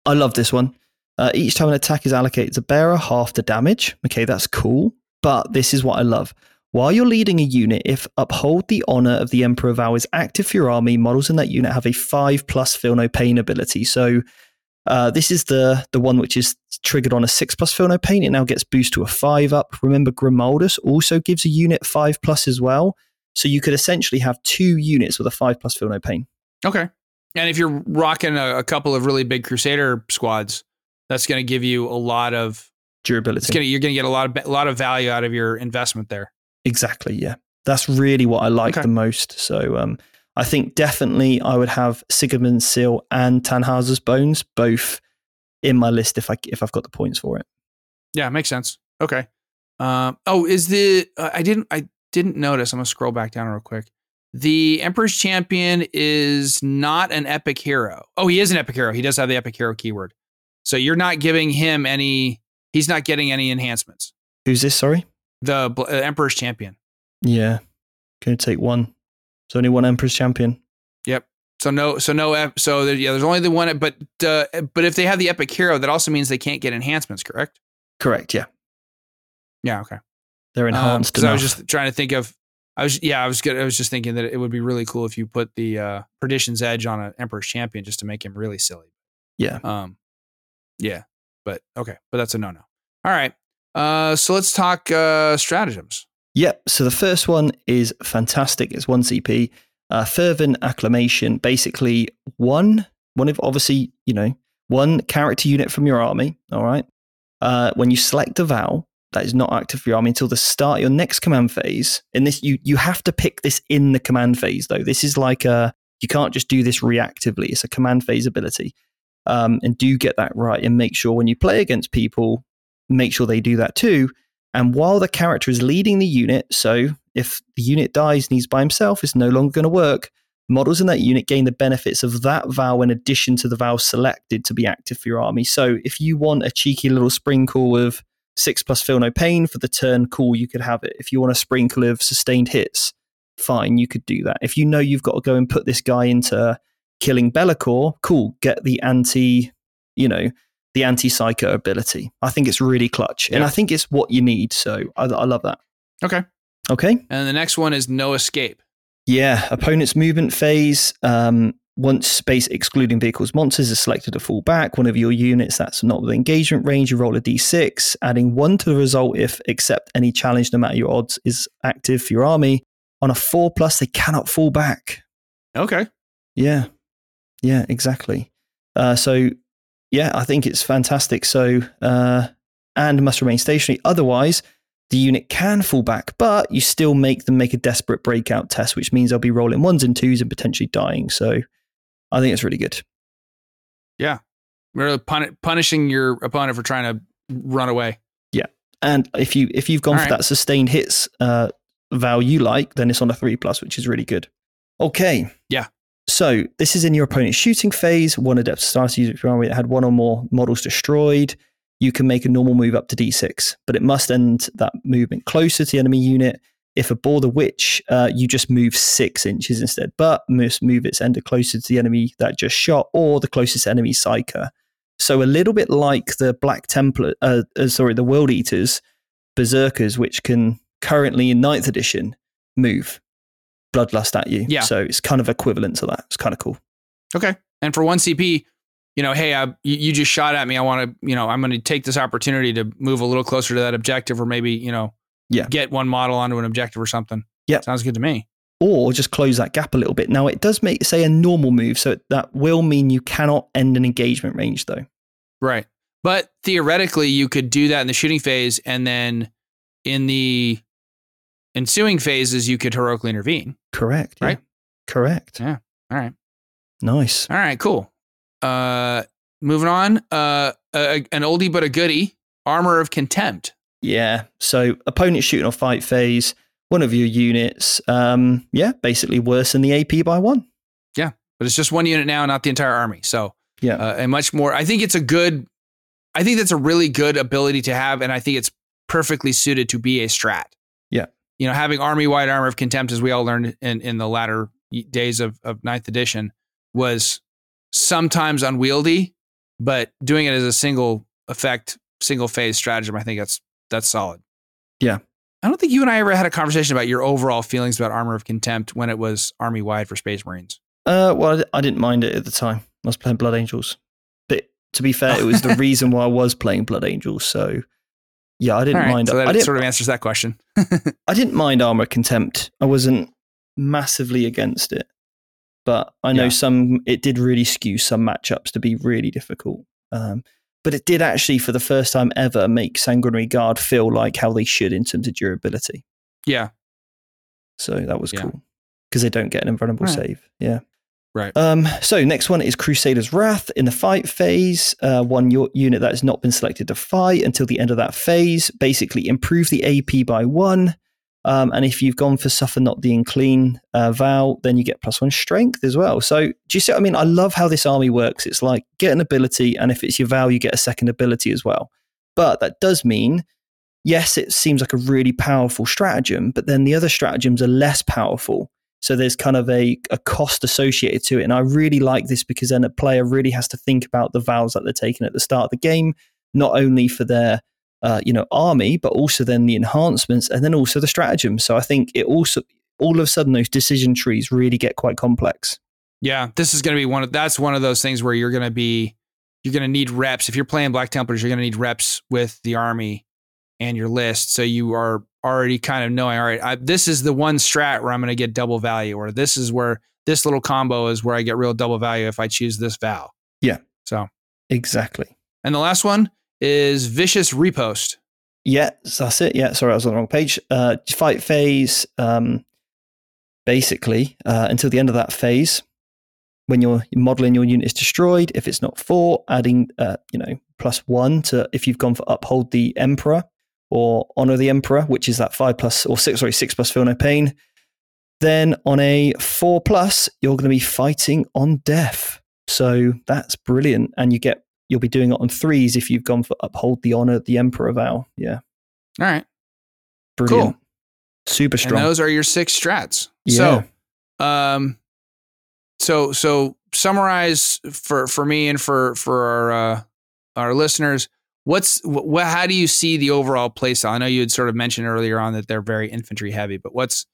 I love this one. Uh, each time an attack is allocated to bearer, half the damage. Okay, that's cool. But this is what I love. While you're leading a unit, if uphold the honor of the Emperor vow is active for your army, models in that unit have a five plus feel no pain ability. So uh, this is the the one which is triggered on a six plus feel no pain. It now gets boost to a five up. Remember, Grimaldus also gives a unit five plus as well. So you could essentially have two units with a five plus feel no pain. Okay. And if you're rocking a, a couple of really big Crusader squads, that's going to give you a lot of durability. Gonna, you're going to get a lot of a lot of value out of your investment there. Exactly. Yeah, that's really what I like okay. the most. So um, I think definitely I would have Sigismund's seal and Tannhäuser's bones both in my list if I if I've got the points for it. Yeah, makes sense. Okay. Um, oh, is the uh, I didn't I didn't notice. I'm gonna scroll back down real quick. The Emperor's Champion is not an epic hero. Oh, he is an epic hero. He does have the epic hero keyword. So you're not giving him any. He's not getting any enhancements. Who's this? Sorry. The uh, Emperor's Champion. Yeah. Can you take one? So only one Emperor's Champion. Yep. So no, so no, so there, yeah, there's only the one, but uh, but if they have the epic hero, that also means they can't get enhancements, correct? Correct. Yeah. Yeah. Okay. They're um, enhanced. Because um, I was just trying to think of, I was yeah, I was good. I was just thinking that it would be really cool if you put the uh, Perdition's Edge on an Emperor's Champion just to make him really silly. Yeah. Um. Yeah. But okay. But that's a no no. All right. Uh. So let's talk uh stratagems. Yep. So the first one is fantastic. It's one CP. Uh, fervent acclamation. Basically, one one of obviously you know one character unit from your army. All right. Uh, when you select a vow that is not active for your army until the start of your next command phase. In this, you you have to pick this in the command phase though. This is like a you can't just do this reactively. It's a command phase ability. Um, and do get that right and make sure when you play against people, make sure they do that too and while the character is leading the unit, so if the unit dies and he's by himself, it's no longer going to work. Models in that unit gain the benefits of that vow in addition to the vow selected to be active for your army. So if you want a cheeky little sprinkle of six plus feel no pain for the turn, cool, you could have it. If you want a sprinkle of sustained hits, fine, you could do that. If you know you've got to go and put this guy into killing Be'lakor, cool, get the anti, you know, the anti psyker ability. I think it's really clutch, and I think it's what you need. So I, I love that. Okay. Okay. And the next one is no escape. Yeah, opponent's movement phase. Um, once space excluding vehicles monsters is selected to fall back, one of your units that's not within engagement range, you roll a d6, adding one to the result if accept any challenge, no matter your odds, is active for your army. On a four plus, they cannot fall back. Okay. Yeah, yeah, exactly. Uh, so, yeah, I think it's fantastic. So, uh, and must remain stationary. Otherwise, the unit can fall back, but you still make them make a desperate breakout test, which means they'll be rolling ones and twos and potentially dying. So, I think it's really good. Yeah, really pun- punishing your opponent for trying to run away. Yeah, and if you if you've gone All for right. that sustained hits uh, value you like, then it's on a three plus, which is really good. Okay. Yeah. So this is in your opponent's shooting phase. One adept starter user of your army that had one or more models destroyed. You can make a normal move up to d6, but it must end that movement closer to the enemy unit. If a the witch, uh, you just move six inches instead, but must move its ender closer to the enemy that just shot or the closest enemy psyker. So a little bit like the Black Templar, uh, uh, sorry, the World Eaters, Berserkers, which can currently in ninth edition move Bloodlust at you. Yeah. So it's kind of equivalent to that. It's kind of cool. Okay. And for one CP, you know, hey, I, you, you just shot at me. I want to, you know, I'm going to take this opportunity to move a little closer to that objective, or maybe, you know, Yeah. get one model onto an objective or something. Yeah. sounds good to me. Or just close that gap a little bit. Now it does make say a normal move, so that will mean you cannot end an engagement range though. Right. But theoretically, you could do that in the shooting phase, and then in the ensuing phases, you could heroically intervene. Correct. yeah. Right. Correct. Yeah. All right. Nice. All right. Cool. Uh, moving on. Uh, a, an oldie but a goodie. Armor of contempt. Yeah. So opponent shooting or fight phase, one of your units, um, yeah, basically worsen the AP by one. Yeah. But it's just one unit now, not the entire army. So Yeah. uh, and much more. I think it's a good. I think that's a really good ability to have, and I think it's perfectly suited to be a strat. Yeah. You know, having army wide armor of contempt, as we all learned in in the latter days of of ninth edition, was sometimes unwieldy, but doing it as a single effect, single phase stratagem, I think that's that's solid. Yeah. I don't think you and I ever had a conversation about your overall feelings about armor of contempt when it was army wide for Space Marines. Uh, well, I didn't mind it at the time. I was playing Blood Angels, but to be fair, it was the (laughs) reason why I was playing Blood Angels. So, yeah, I didn't right, mind. so that I didn't. sort of answers that question. (laughs) I didn't mind Armor Contempt. I wasn't massively against it, but I know Yeah. some. It did really skew some matchups to be really difficult. Um, but it did actually, for the first time ever, make Sanguinary Guard feel like how they should in terms of durability. Yeah. So that was Yeah. cool because they don't get an invulnerable Right. save. Yeah. Right. Um, so next one is Crusader's Wrath. In the fight phase, uh, one your unit that has not been selected to fight until the end of that phase. Basically, improve the AP by one. Um, and if you've gone for Suffer Not the Unclean uh, vow, then you get plus one strength as well. So do you see what I mean? I love how this army works. It's like get an ability, and if it's your vow, you get a second ability as well. But that does mean, yes, it seems like a really powerful stratagem, but then the other stratagems are less powerful. So there's kind of a, a cost associated to it. And I really like this because then a player really has to think about the vows that they're taking at the start of the game, not only for their uh, you know army, but also then the enhancements and then also the stratagem. So I think it also all of a sudden those decision trees really get quite complex. Yeah, this is going to be one of that's one of those things where you're going to be you're going to need reps. If you're playing Black Templars, you're going to need reps with the army and your list. So you are already kind of knowing, all right, I, this is the one strat where I'm going to get double value, or this is where this little combo is where I get real double value if I choose this vow. Yeah. So, Exactly. and the last one is Vicious Riposte. Yeah, that's it. Yeah, sorry, I was on the wrong page. Uh, fight phase, um, basically, uh, until the end of that phase, when your modeling your unit is destroyed, if it's not four, adding, uh, you know, plus one to if you've gone for uphold the emperor, or Honor the Emperor, which is that five plus or six, sorry, six plus feel no pain. Then on a four plus, you're going to be fighting on death. So that's brilliant. And you get you'll be doing it on threes if you've gone for uphold the honor the emperor vow. Yeah. All right. Brilliant. Cool. Super strong. And those are your six strats. Yeah. So um so so summarize for for me and for for our uh our listeners what's what how do you see the overall playstyle i know you had sort of mentioned earlier on that they're very infantry heavy but what's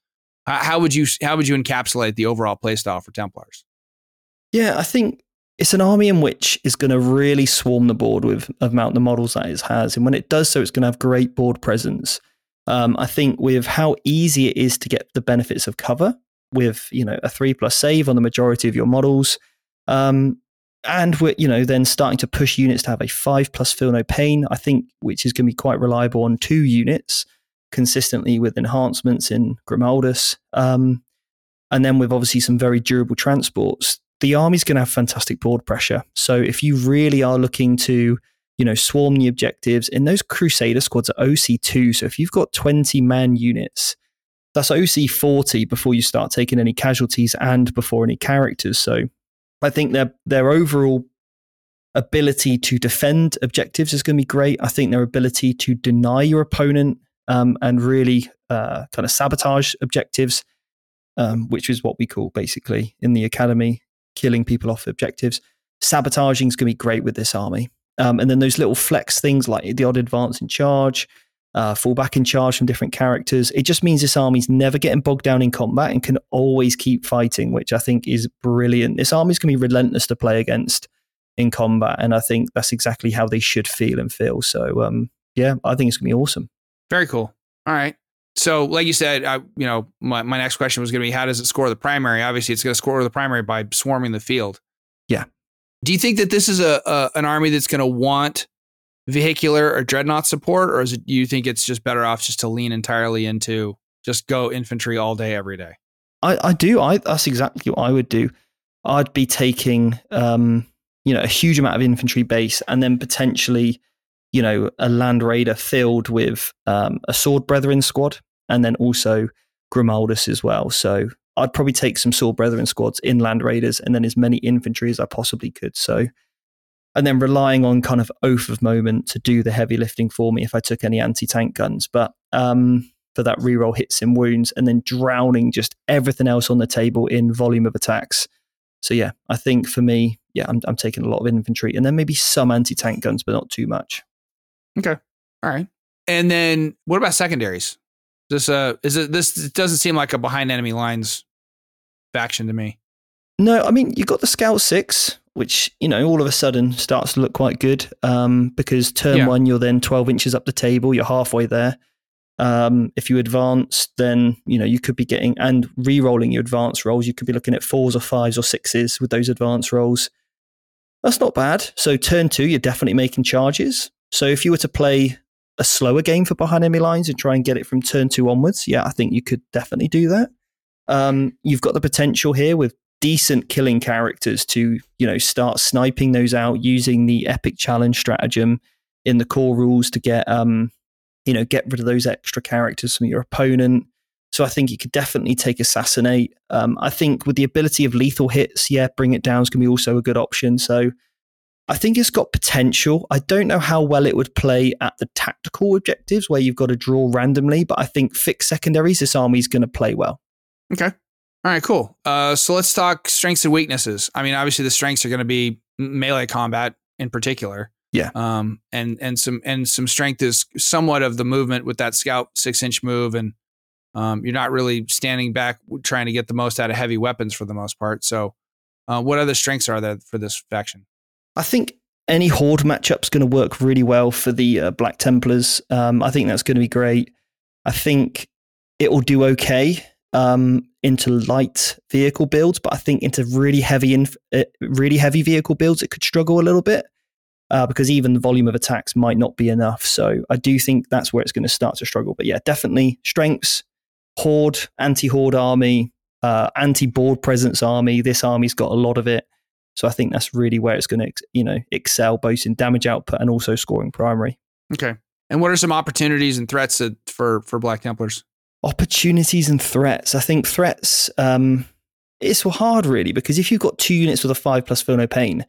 how would you how would you encapsulate the overall playstyle for templars? Yeah i think it's an army in which is going to really swarm the board with of mount the models that it has and when it does so it's going to have great board presence. Um, i think with how easy it is to get the benefits of cover with you know a three plus save on the majority of your models um, and we're you know then starting to push units to have a five plus feel no pain i think which is going to be quite reliable on two units consistently with enhancements in grimaldus um, and then with obviously some very durable transports the army's going to have fantastic board pressure. So if you really are looking to you know swarm the objectives in those crusader squads are oc2 so if you've got 20 man units that's oc 40 before you start taking any casualties and before any characters. So I think their their overall ability to defend objectives is going to be great. I think their ability to deny your opponent um, and really uh, kind of sabotage objectives, um, which is what we call basically in the academy killing people off objectives. Sabotaging is going to be great with this army. Um, and then those little flex things like the odd advance in charge, uh, fall back in charge from different characters. It just means this army's never getting bogged down in combat and can always keep fighting, which I think is brilliant. This army's going to be relentless to play against in combat, and I think that's exactly how they should feel and feel. So, um, yeah, I think it's going to be awesome. Very cool. All right. So, like you said, I, you know, my, my next question was going to be how does it score the primary? Obviously, it's going to score the primary by swarming the field. Yeah. Do you think that this is a, a an army that's going to want vehicular or dreadnought support, or is it you think it's just better off just to lean entirely into just go infantry all day every day? I, I do. I that's exactly what I would do. I'd be taking um, you know, a huge amount of infantry base and then potentially, you know, a land raider filled with um, a sword brethren squad and then also Grimaldus as well. So I'd probably take some sword brethren squads in land raiders and then as many infantry as I possibly could. So and then relying on kind of oath of moment to do the heavy lifting for me if I took any anti tank guns. But um, for that reroll hits and wounds, and then drowning just everything else on the table in volume of attacks. So yeah, I think for me, yeah, I'm, I'm taking a lot of infantry, and then maybe some anti tank guns, but not too much. Okay, all right. And then what about secondaries? This uh, is it? This doesn't seem like a behind enemy lines faction to me. No, I mean you got the Scout Six, which you know all of a sudden starts to look quite good um, because turn yeah. one you're then 12 inches up the table you're halfway there. Um, if you advance then you know you could be getting and re-rolling your advance rolls you could be looking at fours or fives or sixes with those advance rolls. That's not bad. So turn two you're definitely making charges. So if you were to play a slower game for behind enemy lines and try and get it from turn two onwards yeah i think you could definitely do that. Um, you've got the potential here with decent killing characters to you know start sniping those out using the epic challenge stratagem in the core rules to get um you know get rid of those extra characters from your opponent so i think you could definitely take assassinate um, i think with the ability of lethal hits yeah bring it down is going to be also a good option so I think it's got potential. I don't know how well it would play at the tactical objectives where you've got to draw randomly, but I think fixed secondaries, this army is going to play well. Okay. All right, cool. Uh, so let's talk strengths and weaknesses. I mean, obviously the strengths are going to be melee combat in particular. Yeah. Um, and and some and some strength is somewhat of the movement with that scout six inch move, and um, you're not really standing back trying to get the most out of heavy weapons for the most part. So, uh, what other strengths are there for this faction? I think any horde matchup's going to work really well for the uh, Black Templars. Um, I think that's going to be great. I think it will do okay um, into light vehicle builds, but I think into really heavy, inf- uh, really heavy vehicle builds, it could struggle a little bit uh, because even the volume of attacks might not be enough. So I do think that's where it's going to start to struggle. But yeah, definitely strengths, horde, anti-horde army, uh, anti-board presence army. This army's got a lot of it. So I think that's really where it's going to, you know, excel both in damage output and also scoring primary. Okay. And what are some opportunities and threats for for Black Templars? Opportunities and threats. I think threats. Um, it's hard really because if you've got two units with a five plus feel no pain,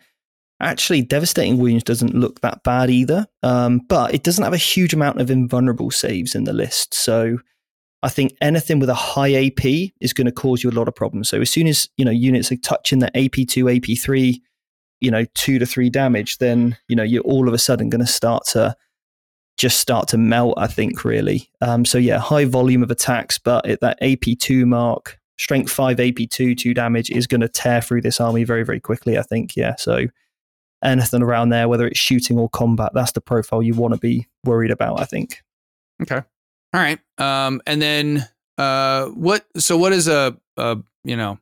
actually devastating wounds doesn't look that bad either. Um, but it doesn't have a huge amount of invulnerable saves in the list, so I think anything with a high AP is going to cause you a lot of problems. So as soon as you know units are touching the AP2, AP3, you know two to three damage, then you know you're all of a sudden going to start to just start to melt. I think really. Um, so yeah, high volume of attacks, but at that AP2 mark, strength five AP2, two damage is going to tear through this army very very quickly. I think yeah. So anything around there, whether it's shooting or combat, that's the profile you want to be worried about. I think. Okay. All right. Um, and then uh, what? So what is a, a you know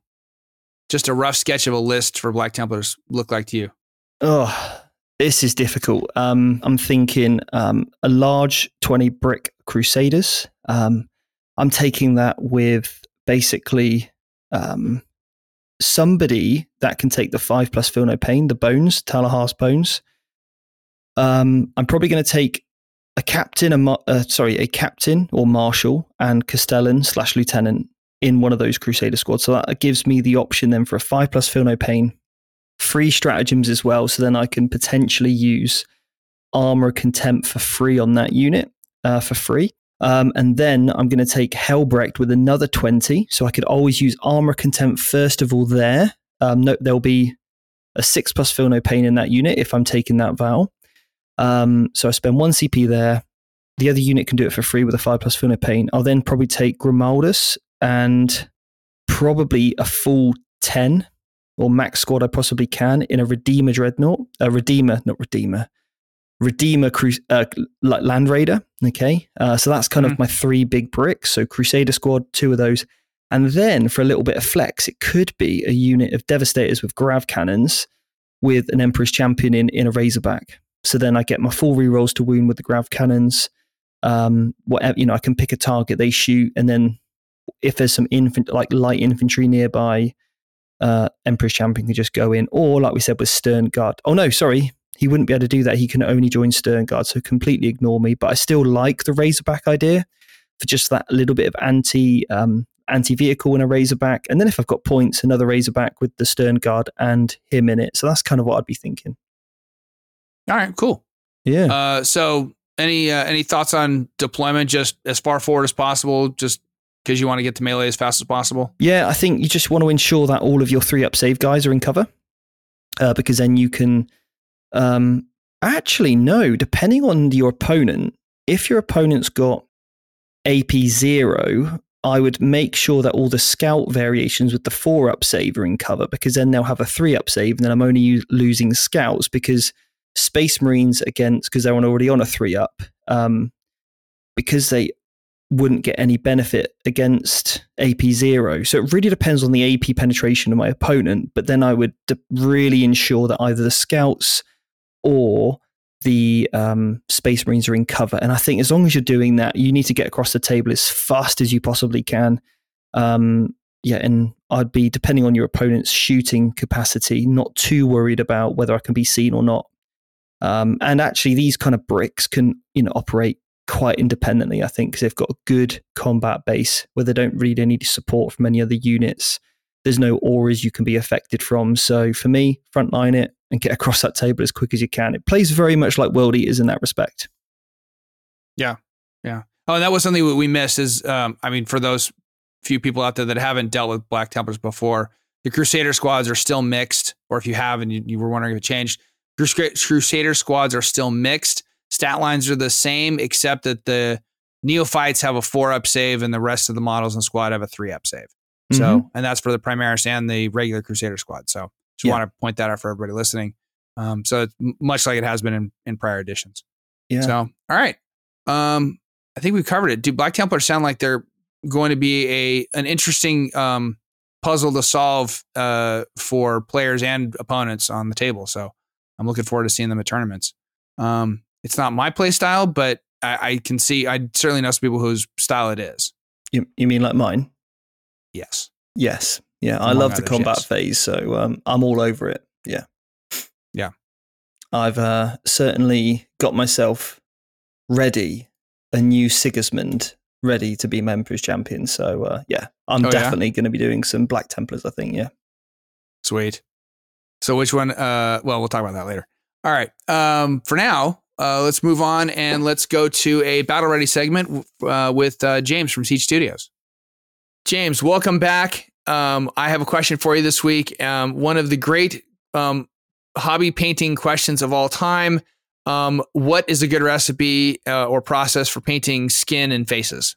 just a rough sketch of a list for Black Templars look like to you? Oh, this is difficult. Um, I'm thinking um, a large 20 brick Crusaders. Um, I'm taking that with basically um, somebody that can take the five plus feel no pain, the bones, Tannhäuser's bones. Um, I'm probably going to take a captain, a uh, sorry, a captain or marshal and castellan slash lieutenant in one of those Crusader squads. So that gives me the option then for a five plus feel no pain, free stratagems as well. So then I can potentially use armor contempt for free on that unit uh, for free. Um, and then I'm going to take Helbrecht with another 20. So I could always use armor contempt first of all there. Um, no, there'll be a six plus feel no pain in that unit if I'm taking that vow. Um, so I spend one CP there. The other unit can do it for free with a five plus Feel no Pain. I'll then probably take Grimaldus and probably a full 10 or max squad I possibly can in a Redeemer Dreadnought, a Redeemer, not Redeemer, Redeemer Cru- uh, Land Raider. Okay. Uh, so that's kind mm-hmm. of my three big bricks. So Crusader squad, two of those. And then for a little bit of flex, it could be a unit of Devastators with Grav cannons with an Emperor's Champion in, in a Razorback. So then I get my full rerolls to wound with the grav cannons. Um, whatever you know, I can pick a target, they shoot, and then if there's some infant like light infantry nearby, uh, Emperor's Champion can just go in. Or like we said with Stern Guard. Oh no, sorry, he wouldn't be able to do that. He can only join Stern Guard, so completely ignore me. But I still like the Razorback idea for just that little bit of anti um, anti vehicle in a Razorback, and then if I've got points, another Razorback with the Stern Guard and him in it. So that's kind of what I'd be thinking. All right, cool. Yeah. Uh, so any uh, any thoughts on deployment? Just as far forward as possible, just because you want to get to melee as fast as possible. Yeah, I think you just want to ensure that all of your three up save guys are in cover, uh, because then you can. Um, actually, no. Depending on your opponent, if your opponent's got AP zero, I would make sure that all the scout variations with the four up save are in cover because then they'll have a three up save, and then I'm only losing scouts because Space Marines against because they're already on a three up um, because they wouldn't get any benefit against AP zero. So it really depends on the AP penetration of my opponent. But then I would really ensure that either the scouts or the um, Space Marines are in cover. And I think as long as you're doing that, you need to get across the table as fast as you possibly can. Um, yeah, and I'd be depending on your opponent's shooting capacity, not too worried about whether I can be seen or not. Um, and actually, these kind of bricks can you know operate quite independently. I think because they've got a good combat base where they don't really need support from any other units. There's no auras you can be affected from. So for me, frontline it and get across that table as quick as you can. It plays very much like World Eaters in that respect. Yeah, yeah. Oh, and that was something we missed. Is um, I mean, for those few people out there that haven't dealt with Black Templars before, the Crusader squads are still mixed. Or if you have and you, you were wondering if it changed, Crusader squads are still mixed. Stat lines are the same, except that the neophytes have a four up save and the rest of the models in squad have a three up save. Mm-hmm. So, and that's for the Primaris and the regular Crusader squad. So, just yeah. want to point that out for everybody listening. Um, so it's much like it has been in, in prior editions. Yeah. So, all right. Um, I think we've covered it. Do Black Templars sound like they're going to be a an interesting um, puzzle to solve uh, for players and opponents on the table? So I'm looking forward to seeing them at tournaments. Um, it's not my play style, but I, I, can see I certainly know some people whose style it is. You, you mean like mine? Yes. Yes. Yeah. Among I love others, the combat yes. phase, so um, I'm all over it. Yeah. Yeah. I've uh, certainly got myself ready, a new Sigismund ready to be Memphis champion. So uh, yeah, I'm Oh, yeah? definitely going to be doing some Black Templars. I think. Yeah. Sweet. So which one? Uh, well, we'll talk about that later. All right. Um, for now, uh, let's move on and let's go to a battle ready segment uh, with uh, James from Siege Studios. James, welcome back. Um, I have a question for you this week. Um, one of the great um, hobby painting questions of all time. Um, what is a good recipe uh, or process for painting skin and faces?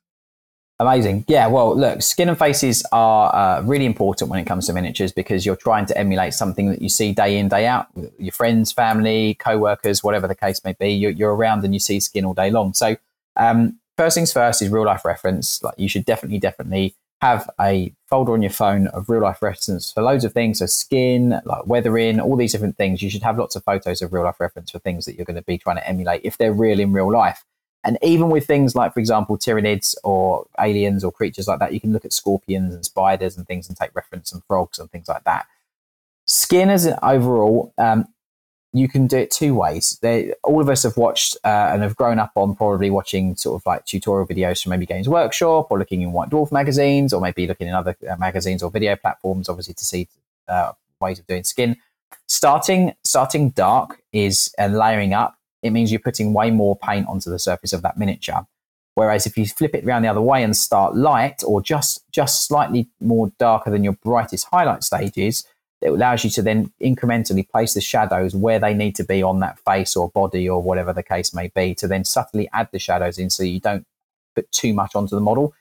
Amazing. Yeah, well, look, skin and faces are uh, really important when it comes to miniatures because you're trying to emulate something that you see day in, day out. Your friends, family, co workers, whatever the case may be, you're, you're around and you see skin all day long. So, um, first things first is real life reference. Like, you should definitely, definitely have a folder on your phone of real life reference for loads of things. So, skin, like weathering, all these different things. You should have lots of photos of real life reference for things that you're going to be trying to emulate if they're real in real life. And even with things like, for example, tyranids or aliens or creatures like that, you can look at scorpions and spiders and things and take reference and frogs and things like that. Skin as an overall, um, you can do it two ways. They, all of us have watched uh, and have grown up on probably watching sort of like tutorial videos from maybe Games Workshop or looking in White Dwarf magazines or maybe looking in other uh, magazines or video platforms, obviously to see uh, ways of doing skin. Starting starting dark is and layering up it means you're putting way more paint onto the surface of that miniature. Whereas if you flip it around the other way and start light or just just slightly more darker than your brightest highlight stages, it allows you to then incrementally place the shadows where they need to be on that face or body or whatever the case may be to then subtly add the shadows in so you don't put too much onto the model.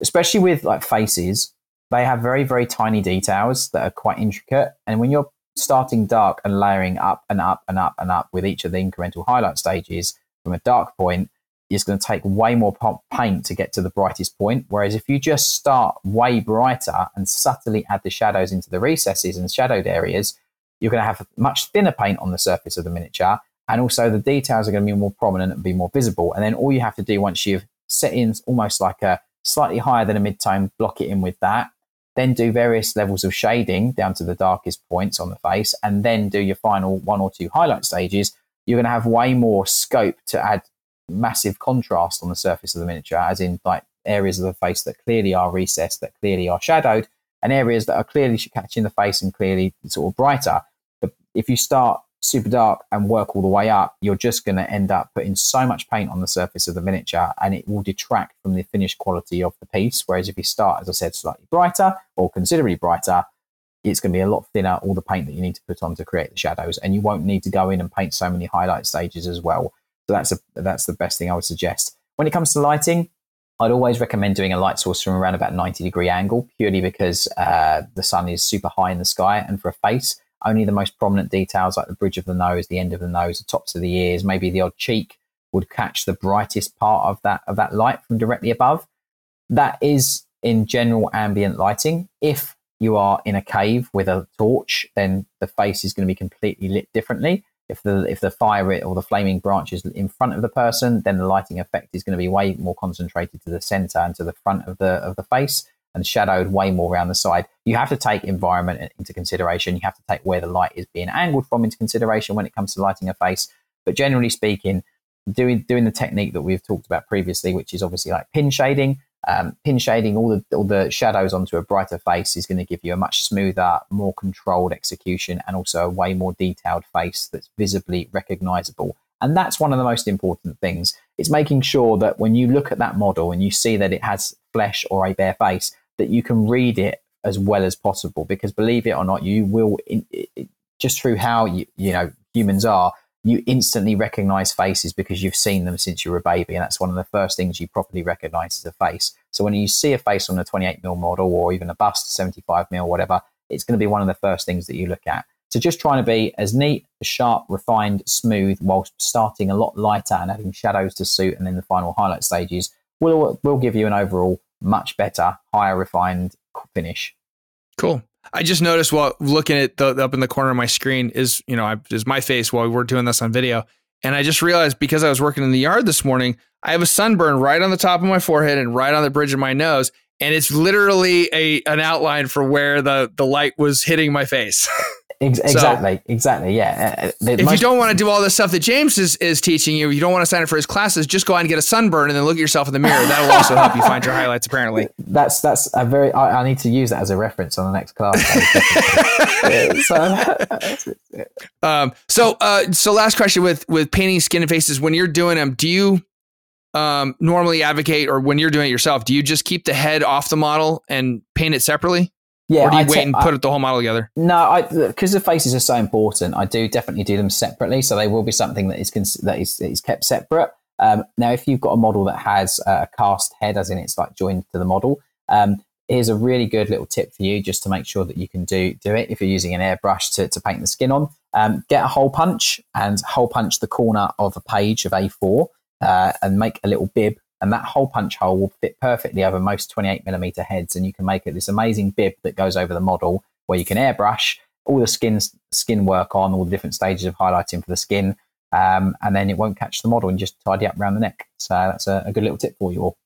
Especially with like faces, they have very, very tiny details that are quite intricate. And when you're starting dark and layering up and up and up and up with each of the incremental highlight stages from a dark point, is going to take way more paint to get to the brightest point. Whereas if you just start way brighter and subtly add the shadows into the recesses and shadowed areas, you're going to have much thinner paint on the surface of the miniature. And also the details are going to be more prominent and be more visible. And then all you have to do once you've set in almost like a slightly higher than a mid-tone, block it in with that, then do various levels of shading down to the darkest points on the face, and then do your final one or two highlight stages, you're going to have way more scope to add massive contrast on the surface of the miniature, as in like areas of the face that clearly are recessed, that clearly are shadowed, and areas that are clearly catching the face and clearly sort of brighter. But if you start super dark and work all the way up, you're just going to end up putting so much paint on the surface of the miniature and it will detract from the finished quality of the piece. Whereas if you start, as I said, slightly brighter or considerably brighter, it's going to be a lot thinner, all the paint that you need to put on to create the shadows. And you won't need to go in and paint so many highlight stages as well. So that's, a, that's the best thing I would suggest. When it comes to lighting, I'd always recommend doing a light source from around about 90 degree angle, purely because uh, the sun is super high in the sky. And for a face, only the most prominent details like the bridge of the nose, the end of the nose, the tops of the ears, maybe the odd cheek would catch the brightest part of that of that light from directly above. That is in general ambient lighting. If you are in a cave with a torch, then the face is going to be completely lit differently. If the if the fire or the flaming branch is in front of the person, then the lighting effect is going to be way more concentrated to the center and to the front of the of the face and shadowed way more around the side. You have to take environment into consideration. You have to take where the light is being angled from into consideration when it comes to lighting a face. But generally speaking, doing doing the technique that we've talked about previously, which is obviously like pin shading. Um, pin shading all the all the shadows onto a brighter face is going to give you a much smoother, more controlled execution, and also a way more detailed face that's visibly recognizable. And that's one of the most important things. It's making sure that when you look at that model and you see that it has flesh or a bare face, that you can read it as well as possible. Because believe it or not, you will in, it, just through how you you know humans are, you instantly recognize faces because you've seen them since you were a baby, and that's one of the first things you properly recognize as a face. So when you see a face on a 28 mil model or even a bust 75 mil, whatever, it's going to be one of the first things that you look at. So just trying to be as neat, sharp, refined, smooth, whilst starting a lot lighter and adding shadows to suit, and then the final highlight stages will will give you an overall much better, higher refined finish. Cool. I just noticed while looking at the up in the corner of my screen is you know I, is my face while we're doing this on video, and I just realized because I was working in the yard this morning, I have a sunburn right on the top of my forehead and right on the bridge of my nose, and it's literally a an outline for where the the light was hitting my face. (laughs) Ex- exactly, so, exactly. Yeah. Uh, if most- you don't want to do all the stuff that James is, is teaching you, you don't want to sign up for his classes, just go out and get a sunburn and then look at yourself in the mirror. That'll also help you find your highlights. Apparently, (laughs) that's that's a very. I, I need to use that as a reference on the next class. (laughs) (laughs) so, um, so, uh, so last question with with painting skin and faces. When you're doing them, do you um, normally advocate, or when you're doing it yourself, do you just keep the head off the model and paint it separately? Yeah, or do you I wait and put I, the whole model together? No, because the faces are so important. I do definitely do them separately, so they will be something that is that is, is kept separate. Um, now, if you've got a model that has a cast head, as in it's like joined to the model, um, here's a really good little tip for you, just to make sure that you can do do it. If you're using an airbrush to, to paint the skin on, um, get a hole punch and hole punch the corner of a page of A4, uh, and make a little bib and that hole punch hole will fit perfectly over most 28 millimeter heads and you can make it this amazing bib that goes over the model where you can airbrush all the skin skin work on all the different stages of highlighting for the skin um, and then it won't catch the model and just tidy up around the neck. So that's a, a, good little tip for you all.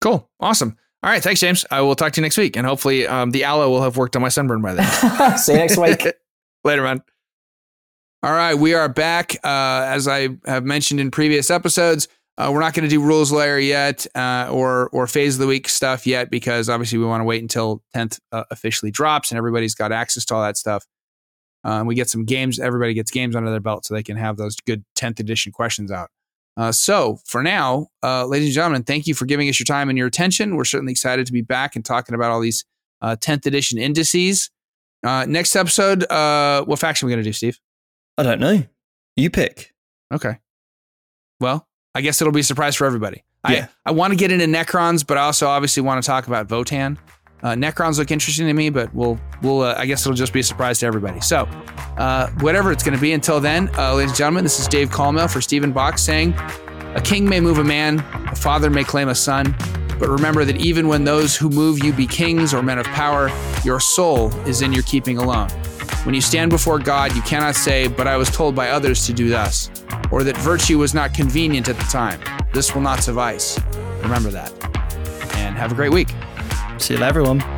Cool. Awesome. All right. Thanks james. I will talk to you next week and hopefully um, the aloe will have worked on my sunburn by then. (laughs) (laughs) See you next week. Later man. All right. We are back. Uh, as i have mentioned in previous episodes uh, we're not going to do rules layer yet uh, or or phase of the week stuff yet because obviously we want to wait until 10th uh, officially drops and everybody's got access to all that stuff. Uh, we get some games. Everybody gets games under their belt so they can have those good 10th edition questions out. Uh, so for now, uh, ladies and gentlemen, thank you for giving us your time and your attention. We're certainly excited to be back and talking about all these 10th edition indices. next episode, what faction are we going to do, Steve? I don't know. You pick. Okay. Well, I guess it'll be a surprise for everybody. Yeah. I, I want to get into Necrons, but I also obviously want to talk about Votann. Uh, Necrons look interesting to me, but we'll we'll uh, I guess it'll just be a surprise to everybody. So, uh, whatever it's going to be. Until then, uh, ladies and gentlemen, this is Dave Colmell for Stephen Box saying, "A king may move a man, a father may claim a son, but remember that even when those who move you be kings or men of power, your soul is in your keeping alone." When you stand before God, you cannot say, But I was told by others to do thus, or that virtue was not convenient at the time. This will not suffice. Remember that. And have a great week. See you, everyone.